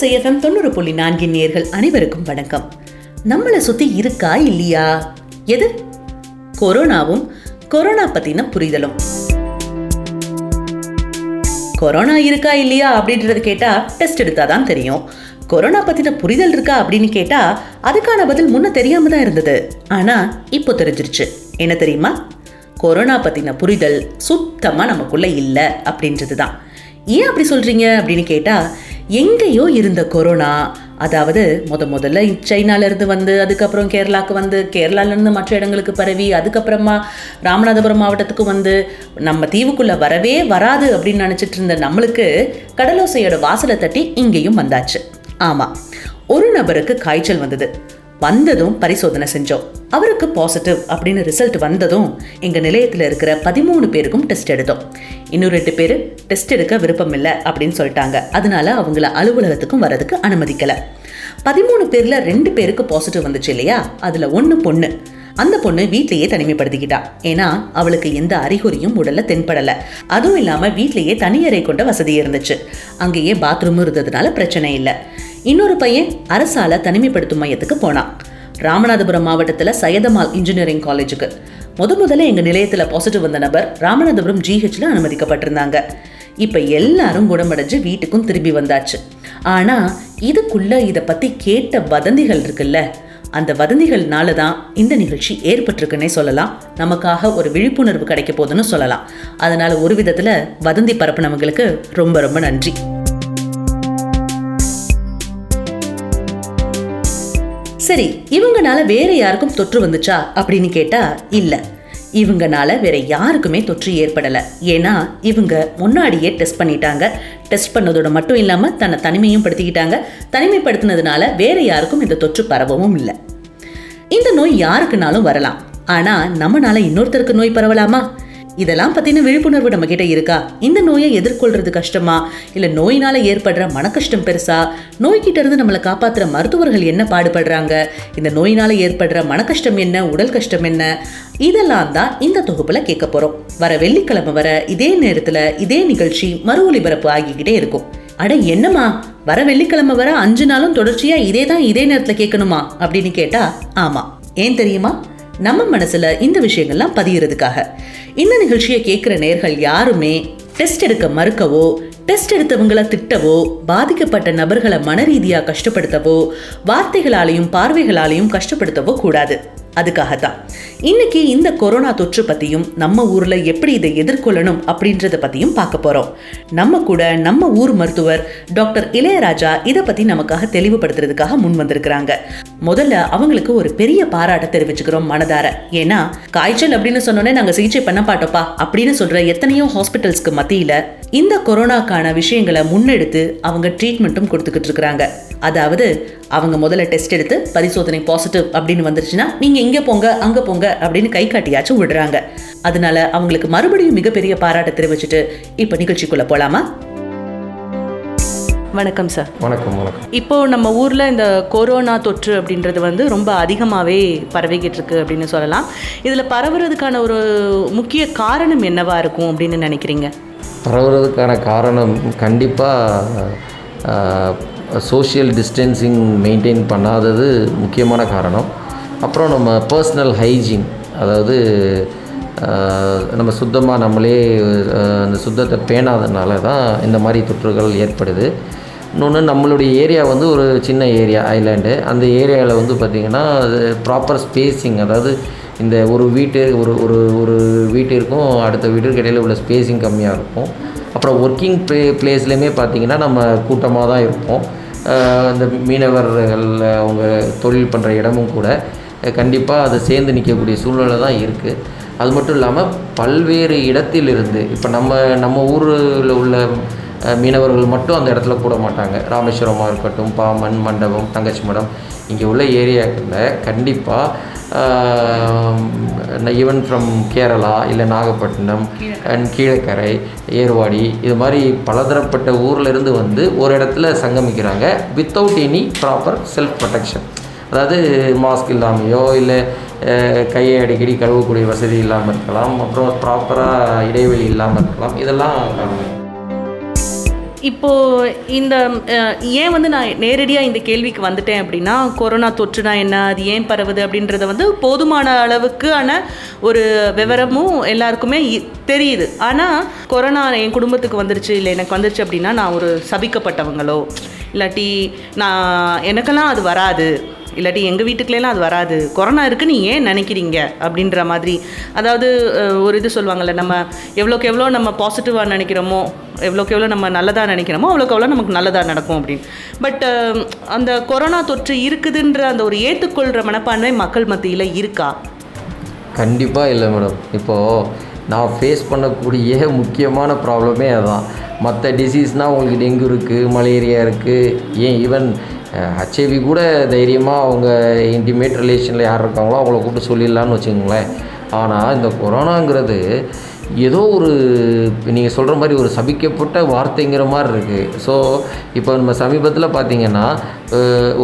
சேஎஃப்எம் தொண்ணூறு புள்ளி நான்கின் நேர்கள் அனைவருக்கும் வணக்கம். நம்மளை சுத்தி இருக்கா இல்லையா? எது? கொரோனாவும் கொரோனா பத்தின புரிதலும். கொரோனா இருக்கா இல்லையா அப்படின்றது கேட்டா டெஸ்ட் எடுத்தாதான் தெரியும். கொரோனா பத்தின புரிதல் இருக்கா அப்படின்னு கேட்டா அதுக்கான பதில் முன்ன தெரியாம தான் இருந்தது. ஆனா இப்போ தெரிஞ்சிருச்சு. என்ன தெரியுமா? கொரோனா பத்தின புரிதல் சுத்தமா நமக்குள்ள இல்லை அப்படின்றது தான் ஏன் அப்படி சொல்றீங்க அப்படின்னு கேட்டா எங்கேயோ இருந்த கொரோனா அதாவது முத முதல்ல சைனாலேருந்து வந்து அதுக்கப்புறம் கேரளாவுக்கு வந்து கேரளால இருந்து மற்ற இடங்களுக்கு பரவி அதுக்கப்புறமா ராமநாதபுரம் மாவட்டத்துக்கு வந்து நம்ம தீவுக்குள்ளே வரவே வராது அப்படின்னு நினச்சிட்டு இருந்த நம்மளுக்கு கடலோசையோட வாசலை தட்டி இங்கேயும் வந்தாச்சு. ஆமாம் ஒரு நபருக்கு காய்ச்சல் வந்தது. வந்ததும் பரிசோதனை செஞ்சோம். அவருக்கு பாசிட்டிவ் அப்படின்னு ரிசல்ட் வந்ததும் எங்க நிலையத்தில் இருக்கிற பதிமூணு பேருக்கும் டெஸ்ட் எடுத்தோம். இன்னும் ரெண்டு பேர் டெஸ்ட் எடுக்க விருப்பம் இல்லை அப்படின்னு சொல்லிட்டாங்க. அதனால அவங்கள அலுவலகத்துக்கும் வரதுக்கு அனுமதிக்கல. பதிமூணு பேர்ல ரெண்டு பேருக்கு பாசிட்டிவ் வந்துச்சு இல்லையா? அதுல ஒன்று பொண்ணு. அந்த பொண்ணு வீட்லயே தனிமைப்படுத்திக்கிட்டா. ஏன்னா அவளுக்கு எந்த அறிகுறியும் உடல்ல தென்படல. அதுவும் இல்லாம வீட்லயே தனியறை கொண்ட வசதி இருந்துச்சு. அங்கேயே பாத்ரூமும் இருந்ததுனால பிரச்சனை இல்லை. இன்னொரு பையன் அரசால தனிமைப்படுத்தும் மையத்துக்கு போனான். ராமநாதபுரம் மாவட்டத்தில் சையதமால் இன்ஜினியரிங் காலேஜுக்கு. முத முதல்ல எங்கள் நிலையத்தில் பாசிட்டிவ் வந்த நபர் ராமநாதபுரம் ஜிஹெச்ல அனுமதிக்கப்பட்டிருந்தாங்க. இப்போ எல்லாரும் குணமடைஞ்சு வீட்டுக்கும் திரும்பி வந்தாச்சு. ஆனால் இதுக்குள்ள இதை பற்றி கேட்ட வதந்திகள் இருக்குல்ல? அந்த வதந்திகள்னால தான் இந்த நிகழ்ச்சி ஏற்பட்டிருக்குன்னே சொல்லலாம். நமக்காக ஒரு விழிப்புணர்வு கிடைக்க போதுன்னு சொல்லலாம். அதனால ஒரு விதத்தில் வதந்தி பரப்புனவங்களுக்கு ரொம்ப ரொம்ப நன்றி. சரி இவங்கனால வேற யாருக்கும் தொற்று வந்துச்சா அப்படின்னு கேட்டா இல்ல. இவங்கனால வேற யாருக்குமே தொற்று ஏற்படல. ஏன்னா இவங்க முன்னாடியே டெஸ்ட் பண்ணிட்டாங்க. டெஸ்ட் பண்ணதோட மட்டும் இல்லாம தன்னை தனிமையும் படுத்திக்கிட்டாங்க. தனிமைப்படுத்தினதுனால வேற யாருக்கும் இந்த தொற்று பரவவும் இல்லை. இந்த நோய் யாருக்குனாலும் வரலாம். ஆனா நம்மனால இன்னொருத்தருக்கு நோய் பரவலாமா? இதெல்லாம் பத்தின விழிப்புணர்வு நம்ம கிட்ட இருக்கா? இந்த நோயை எதிர்கொள்றது கஷ்டமா? இல்ல நோயினால ஏற்படுற மனக்கஷ்டம் பெருசா? நோய்கிட்ட இருந்து நம்மளை காப்பாத்துற மருத்துவர்கள் என்ன பாடுபடுறாங்க? இந்த நோயினால ஏற்படுற மனக்கஷ்டம் என்ன? உடல் கஷ்டம் என்ன? இதெல்லாம் தான் இந்த தொகுப்புல கேட்க போறோம். வர வெள்ளிக்கிழமை வர இதே நேரத்துல இதே நிகழ்ச்சி மறு ஒளிபரப்பு ஆகிக்கிட்டே இருக்கும். அட என்னம்மா? வர வெள்ளிக்கிழமை வர அஞ்சு நாளும் தொடர்ச்சியா இதே தான் இதே நேரத்துல கேட்கணுமா? அப்படின்னு கேட்டா ஆமா. ஏன் தெரியுமா? நம்ம மனசுல இந்த விஷயங்கள்லாம் பதியறதுக்காக. இந்த நிகழ்ச்சியை கேட்குற நேர்கள் யாருமே டெஸ்ட் எடுக்க மறுக்கவோ டெஸ்ட் எடுத்தவங்களை திட்டவோ பாதிக்கப்பட்ட நபர்களை மன ரீதியாக கஷ்டப்படுத்தவோ வார்த்தைகளாலையும் பார்வைகளாலையும் கஷ்டப்படுத்தவோ கூடாது. அதுக்காக தான் இன்னைக்கு இந்த கொரோனா தொற்று பற்றியும் நம்ம ஊரில் எப்படி இதை எதிர்கொள்ளணும் அப்படின்றத பற்றியும் பார்க்க போகிறோம் நம்ம கூட நம்ம ஊர் மருத்துவர் டாக்டர் இளையராஜா இதை பற்றி நமக்காக தெளிவுபடுத்துறதுக்காக முன் வந்திருக்கிறாங்க. முதல்ல அவங்களுக்கு ஒரு பெரிய பாராட்ட தெரிவிச்சுக்கிறோம் மனதார. ஏன்னா காய்ச்சல் அப்படின்னு சொன்னோன்னே நாங்கள் சிகிச்சை பண்ண பாட்டோப்பா அப்படின்னு சொல்கிற எத்தனையோ ஹாஸ்பிட்டல்ஸ்க்கு மத்தியில் இந்த கொரோனாக்கான விஷயங்களை முன்னெடுத்து அவங்க ட்ரீட்மெண்ட்டும் கொடுத்துக்கிட்டு இருக்கிறாங்க. அதாவது அவங்க முதல்ல டெஸ்ட் எடுத்து பரிசோதனை பாசிட்டிவ் அப்படின்னு வந்துருச்சுன்னா நீங்க இங்க போங்க அங்க போங்க அப்படின்னு கை காட்டியாச்சும் விடுறாங்க. அதனால அவங்களுக்கு மறுபடியும் மிகப்பெரிய பாராட்ட தெரிவிச்சுட்டு இப்ப நிகழ்ச்சிக்குள்ள போலாமா? வணக்கம் சார் வணக்கம் வணக்கம். இப்போ நம்ம ஊர்ல இந்த கொரோனா தொற்று அப்படின்றது வந்து ரொம்ப அதிகமாகவே பரவிக்கிட்டு இருக்கு அப்படின்னு சொல்லலாம். இதுல பரவுறதுக்கான ஒரு முக்கிய காரணம் என்னவா இருக்கும் அப்படின்னு நினைக்கிறீங்க? பரவுறதுக்கான காரணம் கண்டிப்பாக சோஷியல் டிஸ்டன்சிங் மெயின்டைன் பண்ணாதது முக்கியமான காரணம். அப்புறம் நம்ம பர்சனல் ஹைஜீன் அதாவது நம்ம சுத்தமாக நம்மளே அந்த சுத்தத்தை பேணாதனால தான் இந்த மாதிரி தொற்றுகள் ஏற்படுது. இன்னொன்று நம்மளுடைய ஏரியா வந்து ஒரு சின்ன ஏரியா ஐலாண்டு அந்த ஏரியாவில் வந்து பார்த்திங்கன்னா அது ப்ராப்பர் ஸ்பேஸிங் அதாவது இந்த ஒரு வீட்டு ஒரு ஒரு ஒரு வீட்டிற்கும் அடுத்த வீட்டிற்கு இடையில உள்ள ஸ்பேஸிங் கம்மியாக இருக்கும். அப்புறம் ஒர்க்கிங் ப்ளே பிளேஸ்லேயுமே பார்த்திங்கன்னா நம்ம கூட்டமாக தான் இருப்போம். அந்த இந்த மீனவர்கள் அவங்க தொழில் பண்ணுற இடமும் கூட கண்டிப்பாக அதை சேர்ந்து நிற்கக்கூடிய சூழ்நிலை தான் இருக்குது அது மட்டும் இல்லாமல் பல்வேறு இடத்திலிருந்து இப்போ நம்ம நம்ம ஊரில் உள்ள மீனவர்கள் மட்டும் அந்த இடத்துல கூட மாட்டாங்க. ராமேஸ்வரமாக இருக்கட்டும் பாமன் மண்டபம் தங்கச்சி மடம் இங்கே உள்ள ஏரியாக்களில் கண்டிப்பாக ஈவன் ஃப்ரம் கேரளா இல்லை நாகப்பட்டினம் அண்ட் கீழக்கரை ஏர்வாடி இது மாதிரி பலதரப்பட்ட ஊர்ல இருந்து வந்து ஒரு இடத்துல சங்கமிக்கிறாங்க without any proper self protection அதாவது மாஸ்க் இல்லாமையோ இல்லை கையை அடிக்கடி கழுவக்கூடிய வசதி இல்லாமல் இருக்கலாம் அப்புறம் ப்ராப்பராக இடைவெளி இல்லாமல் இருக்கலாம் இதெல்லாம் இப்போது இந்த ஏன் வந்து நான் நேரடியாக இந்த கேள்விக்கு வந்துட்டேன் அப்படின்னா கொரோனா தொற்றுனா என்ன அது ஏன் பரவுது அப்படின்றத வந்து போதுமான அளவுக்கான ஒரு விவரமும் எல்லாருக்குமே இ- தெரியுது. ஆனால் கொரோனா என் குடும்பத்துக்கு வந்துருச்சு இல்லை எனக்கு வந்துருச்சு அப்படின்னா நான் ஒரு சபிக்கப்பட்டவங்களோ இல்லாட்டி நான் எனக்கெல்லாம் அது வராது. இல்லாட்டி எங்கள் வீட்டுக்குள்ளேலாம் அது வராது. கொரோனா இருக்குன்னு ஏன் நினைக்கிறீங்க? அப்படின்ற மாதிரி. அதாவது ஒரு இது சொல்லுவாங்கள்ல நம்ம எவ்வளோக்கு எவ்வளோ நம்ம பாசிட்டிவாக நினைக்கிறோமோ எவ்வளோக்கு எவ்வளோ நம்ம நல்லதாக நினைக்கிறோமோ அவ்வளோக்கு எவ்வளோ நமக்கு நல்லதாக நடக்கும் அப்படின்னு. பட் அந்த கொரோனா தொற்று இருக்குதுன்ற அந்த ஒரு ஏற்றுக்கொள்கிற மனப்பான்மை மக்கள் மத்தியில் இருக்கா? கண்டிப்பாக இல்லை மேடம். இப்போது நான் ஃபேஸ் பண்ணக்கூடிய முக்கியமான ப்ராப்ளமே அதுதான் மற்ற டிசீஸ்னால் உங்களுக்கு டெங்கு இருக்குது மலேரியா இருக்குது ஏன் ஈவன் ஹச்ஐவி கூட தைரியமாக அவங்க இன்டிமேட் ரிலேஷனில் யார் இருக்காங்களோ அவங்கள கூப்பிட்டு சொல்லிடலான்னு வச்சுக்கோங்களேன். ஆனால் இந்த கொரோனாங்கிறது ஏதோ ஒரு நீங்கள் சொல்கிற மாதிரி ஒரு சபிக்கப்பட்ட வார்த்தைங்கிற மாதிரி இருக்குது ஸோ இப்போ நம்ம சமீபத்தில் பார்த்தீங்கன்னா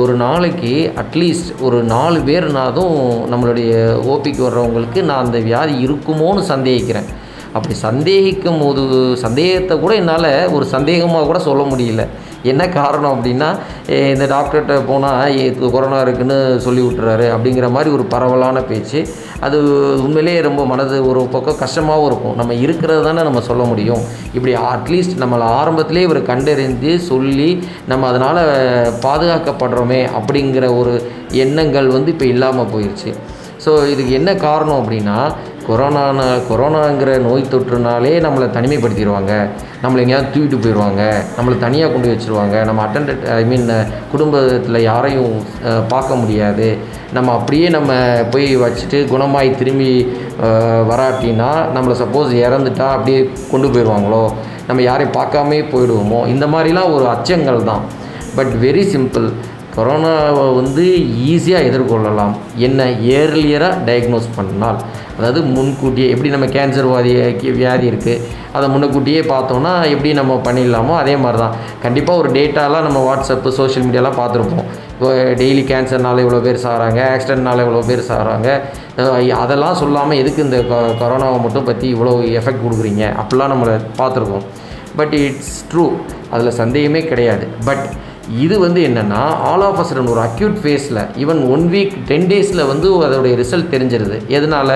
ஒரு நாளைக்கு அட்லீஸ்ட் ஒரு நாலு பேர்னாதும் நம்மளுடைய ஓபிக்கு வர்றவங்களுக்கு நான் அந்த வியாதி இருக்குமோன்னு சந்தேகிக்கிறேன். அப்படி சந்தேகிக்கும் போது சந்தேகத்தை கூட என்னால் ஒரு சந்தேகமாக கூட சொல்ல முடியல. என்ன காரணம் அப்படின்னா இந்த டாக்டர்கிட்ட போனால் கொரோனா இருக்குன்னு சொல்லி விட்டுறாரு அப்படிங்கிற மாதிரி ஒரு பரவலான பேச்சு. அது உண்மையிலேயே ரொம்ப மனது ஒரு பக்கம் கஷ்டமாகவும் இருக்கும். நம்ம இருக்கிறது தானே நம்ம சொல்ல முடியும். இப்படி அட்லீஸ்ட் நம்மளை ஆரம்பத்திலே இவர் கண்டறிந்து சொல்லி நம்ம அதனால் பாதுகாக்கப்படுறோமே அப்படிங்கிற ஒரு எண்ணங்கள் வந்து இப்போ இல்லாமல் போயிடுச்சு ஸோ இதுக்கு என்ன காரணம் அப்படின்னா கொரோனான கொரோனாங்கிற நோய் தொற்றுனாலே நம்மளை தனிமைப்படுத்திடுவாங்க. நம்மளை எங்கேயாவது தூக்கிட்டு போயிடுவாங்க. நம்மளை தனியாக கொண்டு வச்சுருவாங்க. நம்ம அட்டன்ட் ஐ மீன் குடும்பத்தில் யாரையும் பார்க்க முடியாது. நம்ம அப்படியே நம்ம போய் வச்சுட்டு குணமாகி திரும்பி வராட்டின்னா வராட்டினா நம்மளை சப்போஸ் இறந்துட்டா அப்படியே கொண்டு போயிடுவாங்களோ? நம்ம யாரையும் பார்க்காமே போயிடுவோமோ? இந்த மாதிரிலாம் ஒரு அச்சங்கள் தான் பட் வெரி சிம்பிள் கொரோனாவை வந்து ஈஸியாக எதிர்கொள்ளலாம். என்ன ஏர்லியராக டயக்னோஸ் பண்ணால். அதாவது முன்கூட்டியே எப்படி நம்ம கேன்சர் வாதி வியாதி இருக்குது அதை முன்னுக்கூட்டியே பார்த்தோன்னா எப்படி நம்ம பண்ணிடலாமோ அதே மாதிரி தான் கண்டிப்பாக ஒரு டேட்டாலாம் நம்ம வாட்ஸ்அப்பு சோஷியல் மீடியாலாம் பார்த்துருப்போம். இப்போ டெய்லி கேன்சர்னால இவ்வளோ பேர் சாகிறாங்க ஆக்சிடென்ட்னால இவ்வளோ பேர் சாகிறாங்க. அதெல்லாம் சொல்லாமல் எதுக்கு இந்த கொ- கொரோனாவை மட்டும் பற்றி இவ்வளோ எஃபெக்ட் கொடுக்குறீங்க? அப்படிலாம் நம்மளை பார்த்துருக்கோம். பட் இட்ஸ் ட்ரூ அதில் சந்தேகமே கிடையாது. பட் இது வந்து என்னென்னா ஆல் ஆஃப் அசடன் ஒரு அக்யூட் ஃபேஸில் ஈவன் ஒன் வீக் டென் டேஸில் வந்து அதோடைய ரிசல்ட் தெரிஞ்சிருது. எதனால்?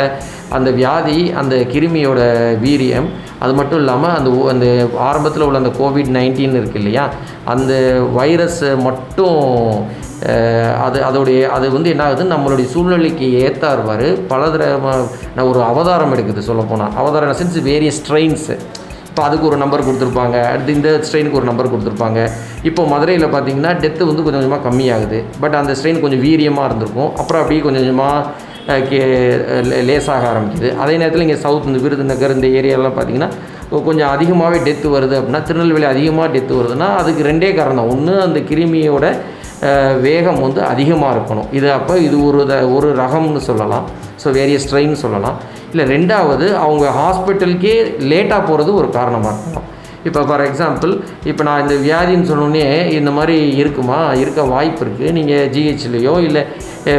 அந்த வியாதி அந்த கிருமியோட வீரியம் அது மட்டும் இல்லாமல் அந்த அந்த ஆரம்பத்தில் உள்ள அந்த கோவிட் நைன்டீன் இருக்கு இல்லையா? அந்த வைரஸ் மட்டும் அது அதோடைய அது வந்து என்ன ஆகுது? நம்மளுடைய சூழ்நிலைக்கு ஏற்றார்வாறு நான் ஒரு அவதாரம் எடுக்குது சொல்லப்போனால் அவதாரம் சென்ஸ் வேரியஸ் ஸ்ட்ரெயின்ஸு இப்போ அதுக்கு ஒரு நம்பர் கொடுத்துருப்பாங்க. அடுத்து இந்த ஸ்ட்ரெயினுக்கு ஒரு நம்பர் கொடுத்துருப்பாங்க. இப்போ மதுரையில் பார்த்தீங்கன்னா டெத்து வந்து கொஞ்சம் கொஞ்சமாக கம்மியாகுது. பட் அந்த ஸ்ட்ரெயின் கொஞ்சம் வீரியமாக இருந்திருக்கும். அப்புறம் அப்படியே கொஞ்சம் கொஞ்சமாக கே லேசாக ஆரம்பிக்குது. அதே நேரத்தில் இங்கே சவுத் இந்த விருதுநகர் இந்த ஏரியாலாம் பார்த்தீங்கன்னா கொஞ்சம் அதிகமாகவே டெத்து வருது அப்படின்னா திருநெல்வேலி அதிகமாக டெத்து வருதுன்னா அதுக்கு ரெண்டே காரணம். ஒன்று அந்த கிருமியோட வேகம் வந்து அதிகமாக இருக்கணும். இது அப்போ இது ஒரு த- ஒரு ரகம்னு சொல்லலாம். ஸோ வேரிய ஸ்ட்ரெயின் சொல்லலாம். இல்லை ரெண்டாவது அவங்க ஹாஸ்பிட்டலுக்கே லேட்டாக போகிறது ஒரு காரணமாக இருக்கலாம் இப்போ ஃபார் எக்ஸாம்பிள் இப்போ நான் இந்த வியாதின்னு சொன்னோடனே இந்த மாதிரி இருக்குமா? இருக்க வாய்ப்பு இருக்குது நீங்கள் ஜிஹெச்லேயோ இல்லை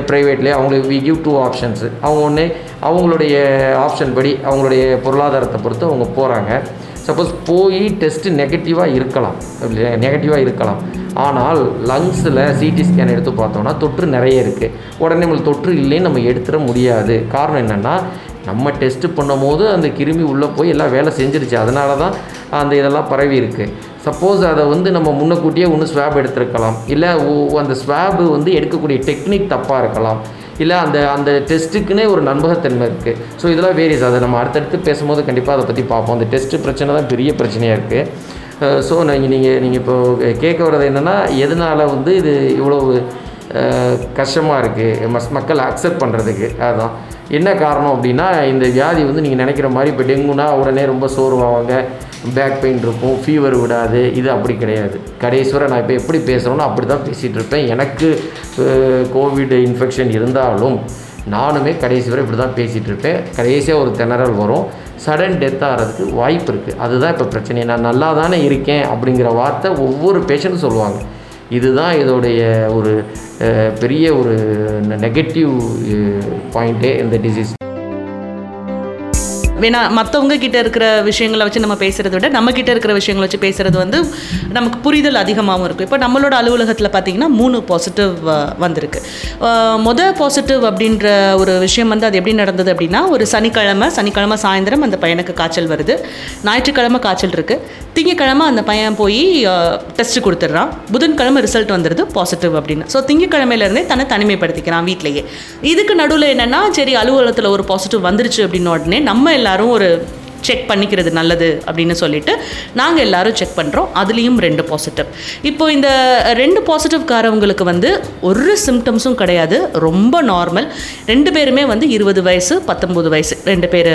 ப்ரைவேட்லேயோ அவங்களுக்கு வி கிவ் டூ ஆப்ஷன்ஸு அவங்க ஒன்று அவங்களுடைய ஆப்ஷன் படி அவங்களுடைய பொருளாதாரத்தை பொறுத்து அவங்க போகிறாங்க சப்போஸ் போய் டெஸ்ட்டு நெகட்டிவாக இருக்கலாம். நெகட்டிவாக இருக்கலாம். ஆனால் லங்ஸில் சிடி ஸ்கேன் எடுத்து பார்த்தோம்னா தொற்று நிறைய இருக்குது உடனே நம்மளுக்கு தொற்று இல்லைன்னு நம்ம எடுத்துட முடியாது. காரணம் என்னென்னா நம்ம டெஸ்ட்டு பண்ணும்போது அந்த கிருமி உள்ளே போய் எல்லாம் வேலை செஞ்சிருச்சு. அதனால தான் அந்த இதெல்லாம் பரவி இருக்குது சப்போஸ் அதை வந்து நம்ம முன்னக்கூட்டியே ஒன்று ஸ்வாப் எடுத்திருக்கலாம். இல்லை அந்த ஸ்வாபு வந்து எடுக்கக்கூடிய டெக்னிக் தப்பாக இருக்கலாம். இல்லை அந்த அந்த டெஸ்ட்டுக்குன்னே ஒரு நண்பகத்தன்மை இருக்குது ஸோ இதெல்லாம் வேரியஸ் அதை நம்ம அடுத்தடுத்து பேசும்போது கண்டிப்பாக அதை பற்றி பார்ப்போம். அந்த டெஸ்ட்டு பிரச்சனை தான் பெரிய பிரச்சனையாக இருக்குது ஸோ நீங்கள் நீங்கள் நீங்கள் இப்போ கேட்க வர்றது என்னென்னா எதனால் வந்து இது இவ்வளவு கஷ்டமாக இருக்குது மஸ் மக்கள் அக்செப்ட் பண்ணுறதுக்கு அதுதான் என்ன காரணம் அப்படின்னா இந்த வியாதி வந்து நீங்கள் நினைக்கிற மாதிரி இப்போ டெங்குனா உடனே ரொம்ப சோர்வாவாங்க பேக் பெயின் இருக்கும் ஃபீவர் விடாது இது அப்படி கிடையாது. கடைசி நான் இப்போ எப்படி பேசுகிறேனோ அப்படி தான் பேசிகிட்டு இருப்பேன். எனக்கு கோவிட் இன்ஃபெக்ஷன் இருந்தாலும் நானுமே கடைசி வரை இப்படி தான் பேசிகிட்டு இருப்பேன். கடைசியாக ஒரு திணறல் வரும். சடன் டெத் ஆகிறதுக்கு வாய்ப்பு இருக்குது அதுதான் இப்போ பிரச்சனை. நான் நல்லா தானே இருக்கேன் அப்படிங்கிற வார்த்தை ஒவ்வொரு பேஷண்ட்டும் சொல்லுவாங்க. இதுதான் இதோடைய ஒரு பெரிய ஒரு நெகட்டிவ் பாயிண்ட்டே இந்த டிசீஸ் வேணா மற்றவங்க கிட்ட இருக்கிற விஷயங்களை வச்சு நம்ம பேசுகிறத விட நம்ம கிட்ட இருக்கிற விஷயங்களை வச்சு பேசுகிறது வந்து நமக்கு புரிதல் அதிகமாகவும் இருக்கும். இப்போ நம்மளோட அலுவலகத்தில் பார்த்தீங்கன்னா மூணு பாசிட்டிவ் வந்திருக்கு. அஹ், மொத பாசிட்டிவ் அப்படின்ற ஒரு விஷயம் வந்து அது எப்படி நடந்தது அப்படின்னா ஒரு சனிக்கிழமை சனிக்கிழமை சாயந்தரம் அந்த பையனுக்கு காய்ச்சல் வருது. ஞாயிற்றுக்கிழமை காய்ச்சல் இருக்குது திங்கக்கிழமை அந்த பையன் போய் டெஸ்ட் கொடுத்துட்றான். புதன்கிழமை ரிசல்ட் வந்துடுது பாசிட்டிவ் அப்படின்னு. ஸோ திங்கக்கிழமையிலேருந்தே தன்னை தனிமைப்படுத்திக்கிறான் வீட்லேயே. இதுக்கு நடுவில் என்னென்னா சரி அலுவலகத்தில் ஒரு பாசிட்டிவ் வந்துருச்சு அப்படின்னு உடனே நம்ம எல்லாரும் ஒரு செக் பண்ணிக்கிறது நல்லது அப்படின்னு சொல்லிட்டு நாங்கள் எல்லாரும் செக் பண்ணுறோம் அதுலேயும் ரெண்டு பாசிட்டிவ் இப்போ இந்த ரெண்டு பாசிட்டிவ்காரவங்களுக்கு வந்து ஒரு சிம்டம்ஸும் கிடையாது. ரொம்ப நார்மல் ரெண்டு பேருமே வந்து இருபது வயசு பத்தொம்போது வயசு ரெண்டு பேர்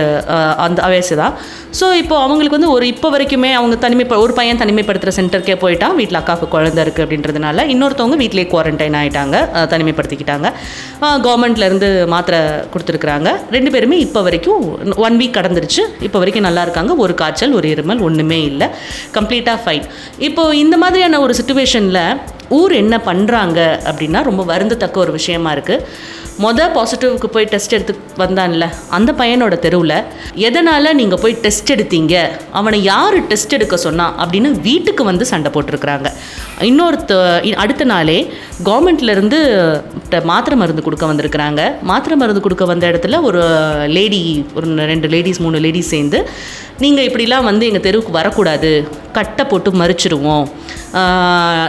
அந்த வயசு தான். ஸோ இப்போ அவங்களுக்கு வந்து ஒரு இப்போ வரைக்குமே அவங்க தனிமை ஒரு பையன் தனிமைப்படுத்துகிற சென்டருக்கே போயிட்டான். வீட்டில் அக்காவுக்கு குழந்தை இருக்குது அப்படின்றதுனால இன்னொருத்தவங்க வீட்டிலே குவாரண்டைன் ஆகிட்டாங்க தனிமைப்படுத்திக்கிட்டாங்க. கவர்மெண்ட்லேருந்து மாத்திரை கொடுத்துருக்குறாங்க. ரெண்டு பேருமே இப்போ வரைக்கும் ஒன் வீக் கடந்துருச்சு. இப்போ வரைக்கும் நல்லா இருக்காங்க. ஒரு காய்ச்சல் ஒரு இருமல் ஒன்றுமே இல்லை. கம்ப்ளீட்டாக ஃபைன் இப்போது இந்த மாதிரியான ஒரு சுச்சுவேஷனில் ஊர் என்ன பண்ணுறாங்க அப்படின்னா ரொம்ப வருந்தத்தக்க ஒரு விஷயமா இருக்குது மொதல் பாசிட்டிவ்க்கு போய் டெஸ்ட் எடுத்து வந்தான்ல அந்த பையனோட தெருவில் எதனால் நீங்கள் போய் டெஸ்ட் எடுத்தீங்க? அவனை யார் டெஸ்ட் எடுக்க சொன்னா? அப்படின்னு வீட்டுக்கு வந்து சண்டை போட்டிருக்கிறாங்க. இன்னொருத்த இ- அடுத்த நாளே கவர்மெண்ட்லேருந்து மாத்திரை மருந்து கொடுக்க வந்திருக்கிறாங்க. மாத்திரை மருந்து கொடுக்க வந்த இடத்துல ஒரு லேடி ஒரு ரெண்டு லேடிஸ் மூணு லேடிஸ் சேர்ந்து நீங்கள் இப்படிலாம் வந்து எங்கள் தெருவுக்கு வரக்கூடாது. கட்டை போட்டு மறிச்சிடுவோம்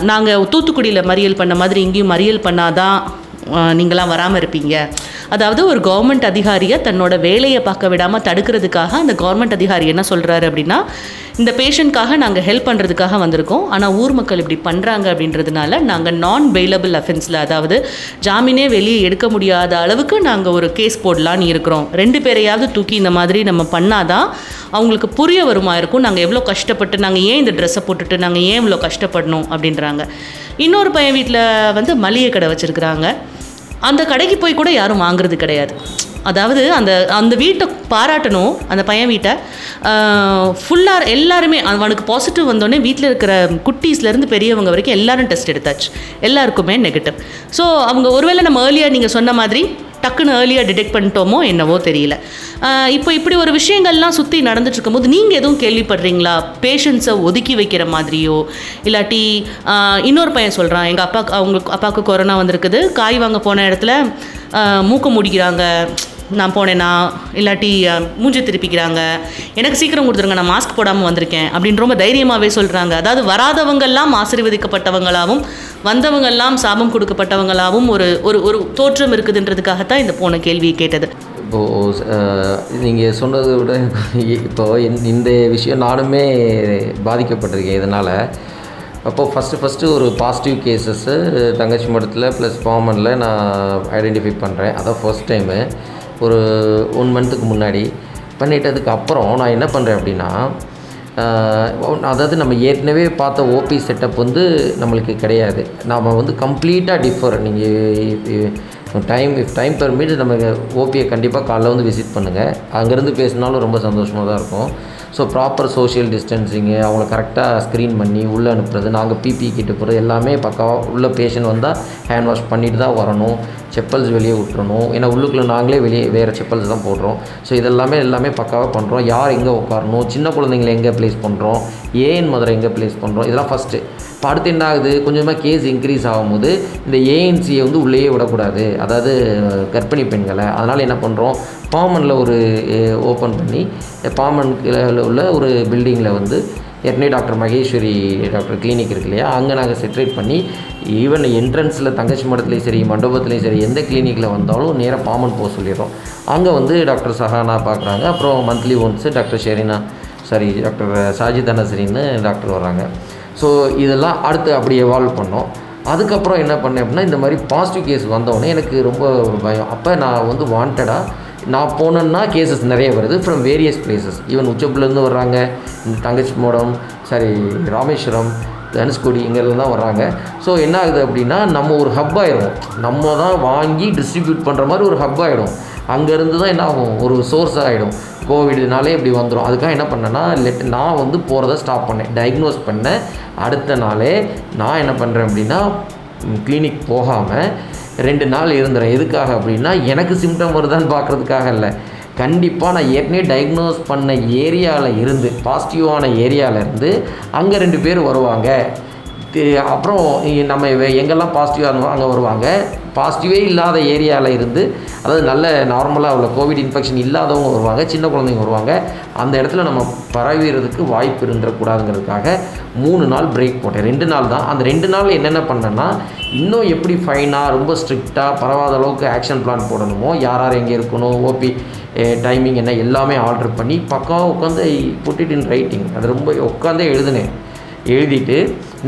நாங்கள் தூத்துக்குடியில் மறியல் பண்ண மாதிரி இங்கேயும் மறியல் பண்ணாதான் நீங்களாம் வராமல் இருப்பீங்க. அதாவது ஒரு கவர்மெண்ட் அதிகாரியை தன்னோட வேலையை பார்க்க விடாமல் தடுக்கிறதுக்காக அந்த கவர்மெண்ட் அதிகாரி என்ன சொல்கிறாரு அப்படின்னா இந்த பேஷண்ட்காக நாங்கள் ஹெல்ப் பண்ணுறதுக்காக வந்திருக்கோம். ஆனால் ஊர் மக்கள் இப்படி பண்ணுறாங்க அப்படின்றதுனால நாங்கள் நான் பெயிலபிள் அஃபென்ஸில் அதாவது ஜாமீனே வெளியே எடுக்க முடியாத அளவுக்கு நாங்கள் ஒரு கேஸ் போடலான்னு இருக்கிறோம். ரெண்டு பேரையாவது தூக்கி இந்த மாதிரி நம்ம பண்ணாதான் அவங்களுக்கு புரிய வருமா இருக்கும். நாங்கள் எவ்வளோ கஷ்டப்பட்டு நாங்கள் ஏன் இந்த ட்ரெஸ்ஸை போட்டுட்டு நாங்கள் ஏன் இவ்வளோ கஷ்டப்படணும் அப்படின்றாங்க. இன்னொரு பையன் வீட்டில் வந்து மளிகை கடை வச்சுருக்குறாங்க. அந்த கடைக்கு போய் கூட யாரும் வாங்குறது கிடையாது. அதாவது அந்த அந்த வீட்டை பாராட்டணும் அந்த பையன் வீட்டை. ஃபுல்லாக எல்லாருமே அவனுக்கு பாசிட்டிவ் வந்தோடனே வீட்டில் இருக்கிற குட்டீஸ்லேருந்து பெரியவங்க வரைக்கும் எல்லாரும் டெஸ்ட் எடுத்தாச்சு. எல்லாருக்குமே நெகட்டிவ் ஸோ அவங்க ஒருவேளை நம்ம ஏர்லியாக நீங்கள் சொன்ன மாதிரி டக்குன்னு ஏர்லியாக டிடெக்ட் பண்ணிட்டோமோ என்னவோ தெரியல. இப்போ இப்படி ஒரு விஷயங்கள்லாம் சுற்றி நடந்துட்டு இருக்கும்போது நீங்கள் எதுவும் கேள்விப்படுறீங்களா? பேஷண்ட்ஸை ஒதுக்கி வைக்கிற மாதிரியோ? இல்லாட்டி இன்னொரு பையன் சொல்கிறான் எங்கள் அப்பா அவங்களுக்கு அப்பாவுக்கு கொரோனா வந்திருக்குது. காய் வாங்க போன இடத்துல மூக்க முடிக்கிறாங்க. நான் போனேன்னா இல்லாட்டி மூஞ்சி திருப்பிக்கிறாங்க. எனக்கு சீக்கிரம் கொடுத்துருங்க நான் மாஸ்க் போடாமல் வந்திருக்கேன் அப்படின்னு ரொம்ப தைரியமாகவே சொல்கிறாங்க அதாவது வராதவங்கெல்லாம் ஆசீர்வதிக்கப்பட்டவங்களாகவும் வந்தவங்கெல்லாம் சாபம் கொடுக்கப்பட்டவங்களாகவும் ஒரு ஒரு ஒரு தோற்றம் இருக்குதுன்றதுக்காகத்தான் இந்த போன கேள்வியை கேட்டது. இப்போது நீங்கள் சொன்னதை விட இப்போ இந்த- இந்த விஷயம் நானுமே பாதிக்கப்பட்டிருக்கேன் இதனால். அப்போது ஃபஸ்ட்டு ஃபஸ்ட்டு ஒரு பாசிட்டிவ் கேசஸ்ஸு தங்கச்சி மடத்தில் ப்ளஸ் பாமனில் நான் ஐடென்டிஃபை பண்ணுறேன் அதான் ஃபர்ஸ்ட் டைமு ஒரு ஒன் மந்த்துக்கு முன்னாடி பண்ணிட்டதுக்கு அப்புறம் நான் என்ன பண்ணுறேன் அப்படின்னா அதாவது நம்ம ஏற்கனவே பார்த்த ஓபி செட்டப் வந்து நம்மளுக்கு கிடையாது. நாம் வந்து கம்ப்ளீட்டாக டிஃபர் நீங்கள் டைம் இஃப் டைம் பெர்மிட் நம்ம ஓபியை கண்டிப்பாக காலைல வந்து விசிட் பண்ணுங்கள் அங்கேருந்து பேசினாலும் ரொம்ப சந்தோஷமாக தான் இருக்கும். ஸோ ப்ராப்பர் சோஷியல் டிஸ்டன்சிங்கு அவங்கள கரெக்டாக ஸ்க்ரீன் பண்ணி உள்ளே அனுப்புறது நாங்கள் பிபி கிட்ட போகிறது எல்லாமே பக்காவாக உள்ள பேஷண்ட் வந்தால் ஹேண்ட் வாஷ் பண்ணிட்டு தான் வரணும். செப்பல்ஸ் வெளியே விட்டுறணும். ஏன்னா உள்ளுக்குள்ளே நாங்களே வெளியே வேறு செப்பல்ஸ் தான் போடுறோம். ஸோ இதெல்லாமே எல்லாமே பக்காவாக பண்ணுறோம் யார் எங்கே உட்காரணும்? சின்ன குழந்தைங்களை எங்கே ப்ளேஸ் பண்ணுறோம் ஏஎன் மதுரை எங்கே ப்ளேஸ் பண்ணுறோம் இதெல்லாம் ஃபஸ்ட்டு இப்போ அடுத்து என்ன ஆகுது? கொஞ்சமாக கேஸ் இன்க்ரீஸ் ஆகும்போது இந்த ஏஎன்சியை வந்து உள்ளேயே விடக்கூடாது. அதாவது கர்ப்பிணி பெண்களை. அதனால் என்ன பண்ணுறோம் பாமனில் ஒரு ஓப்பன் பண்ணி பாமன் உள்ள ஒரு பில்டிங்கில் வந்து ஏற்கனவே டாக்டர் மகேஸ்வரி டாக்டர் கிளினிக் இருக்கு இல்லையா? அங்கே நாங்கள் செட்ரேட் பண்ணி ஈவன் என்ட்ரன்ஸில் தங்கச்சி மடத்துலையும் சரி மண்டபத்துலேயும் சரி எந்த கிளினிக்கில் வந்தாலும் நேராக பாமன் போக சொல்லிடுறோம். அங்கே வந்து டாக்டர் சஹானா பார்க்குறாங்க அப்புறம் monthly once doctor Sherina sorry doctor Sajid அனசரின்னு doctor வராங்க. ஸோ இதெல்லாம் அடுத்து அப்படி எவால்வ் பண்ணோம். அதுக்கப்புறம் என்ன பண்ணேன் அப்படின்னா இந்த மாதிரி பாசிட்டிவ் கேஸ் வந்தோடனே எனக்கு ரொம்ப ஒரு பயம். அப்போ நான் வந்து வாண்டடாக நான் போனேன்னா கேசஸ் நிறைய வருது ஃப்ரம் வேரியஸ் பிளேசஸ் ஈவன் உச்சப்புலேருந்து வர்றாங்க. இந்த தங்கச்சி மோடம் சாரி ராமேஸ்வரம் தனுஷ்கோடி இங்கெல்லாம் தான் வர்றாங்க. ஸோ என்ன ஆகுது அப்படின்னா நம்ம ஒரு ஹப் ஆகிடும் நம்ம தான் வாங்கி டிஸ்ட்ரிபியூட் பண்ணுற மாதிரி ஒரு ஹப் ஆகிடும் அங்கேருந்து தான் என்ன ஆகும்? ஒரு சோர்ஸ் ஆகிடும் கோவிட்னாலே இப்படி வந்துடும் அதுக்காக என்ன பண்ணேன்னா லெட் நான் வந்து போகிறத ஸ்டாப் பண்ணேன். டயக்னோஸ் பண்ணேன். அடுத்த நாளே நான் என்ன பண்ணுறேன் அப்படின்னா கிளினிக் போகாமல் ரெண்டு நாள் இருந்துறேன். எதுக்காக அப்படின்னா எனக்கு சிம்டம் வருதான்னு பார்க்குறதுக்காக இல்லை. கண்டிப்பாக நான் ஏற்கனவே டயக்னோஸ் பண்ண ஏரியாவில் இருந்து பாசிட்டிவான ஏரியாவில் இருந்து அங்கே ரெண்டு பேர் வருவாங்க. அப்புறம் நம்ம எங்கெல்லாம் பாசிட்டிவாக இருந்தோம் அங்கே வருவாங்க? பாசிட்டிவே இல்லாத ஏரியாவில் இருந்து அதாவது நல்ல நார்மலாக உள்ள கோவிட் இன்ஃபெக்ஷன் இல்லாதவங்க வருவாங்க சின்ன குழந்தைங்க வருவாங்க அந்த இடத்துல நம்ம பரவிறதுக்கு வாய்ப்பு இருந்துடக்கூடாதுங்கிறதுக்காக மூணு நாள் பிரேக் போட்டேன். ரெண்டு நாள் தான். அந்த ரெண்டு நாள் என்னென்ன பண்ணேன்னா இன்னும் எப்படி ஃபைனாக ரொம்ப ஸ்ட்ரிக்டாக பரவாத அளவுக்கு ஆக்ஷன் பிளான் போடணுமோ யார் யார் எங்கே இருக்கணும் ஓபி டைமிங் என்ன எல்லாமே ஆர்டர் பண்ணி பக்கம் உட்காந்து புட்டிட் இன் ரைட்டிங் அது ரொம்ப உட்காந்தே எழுதினேன். எழுதிட்டு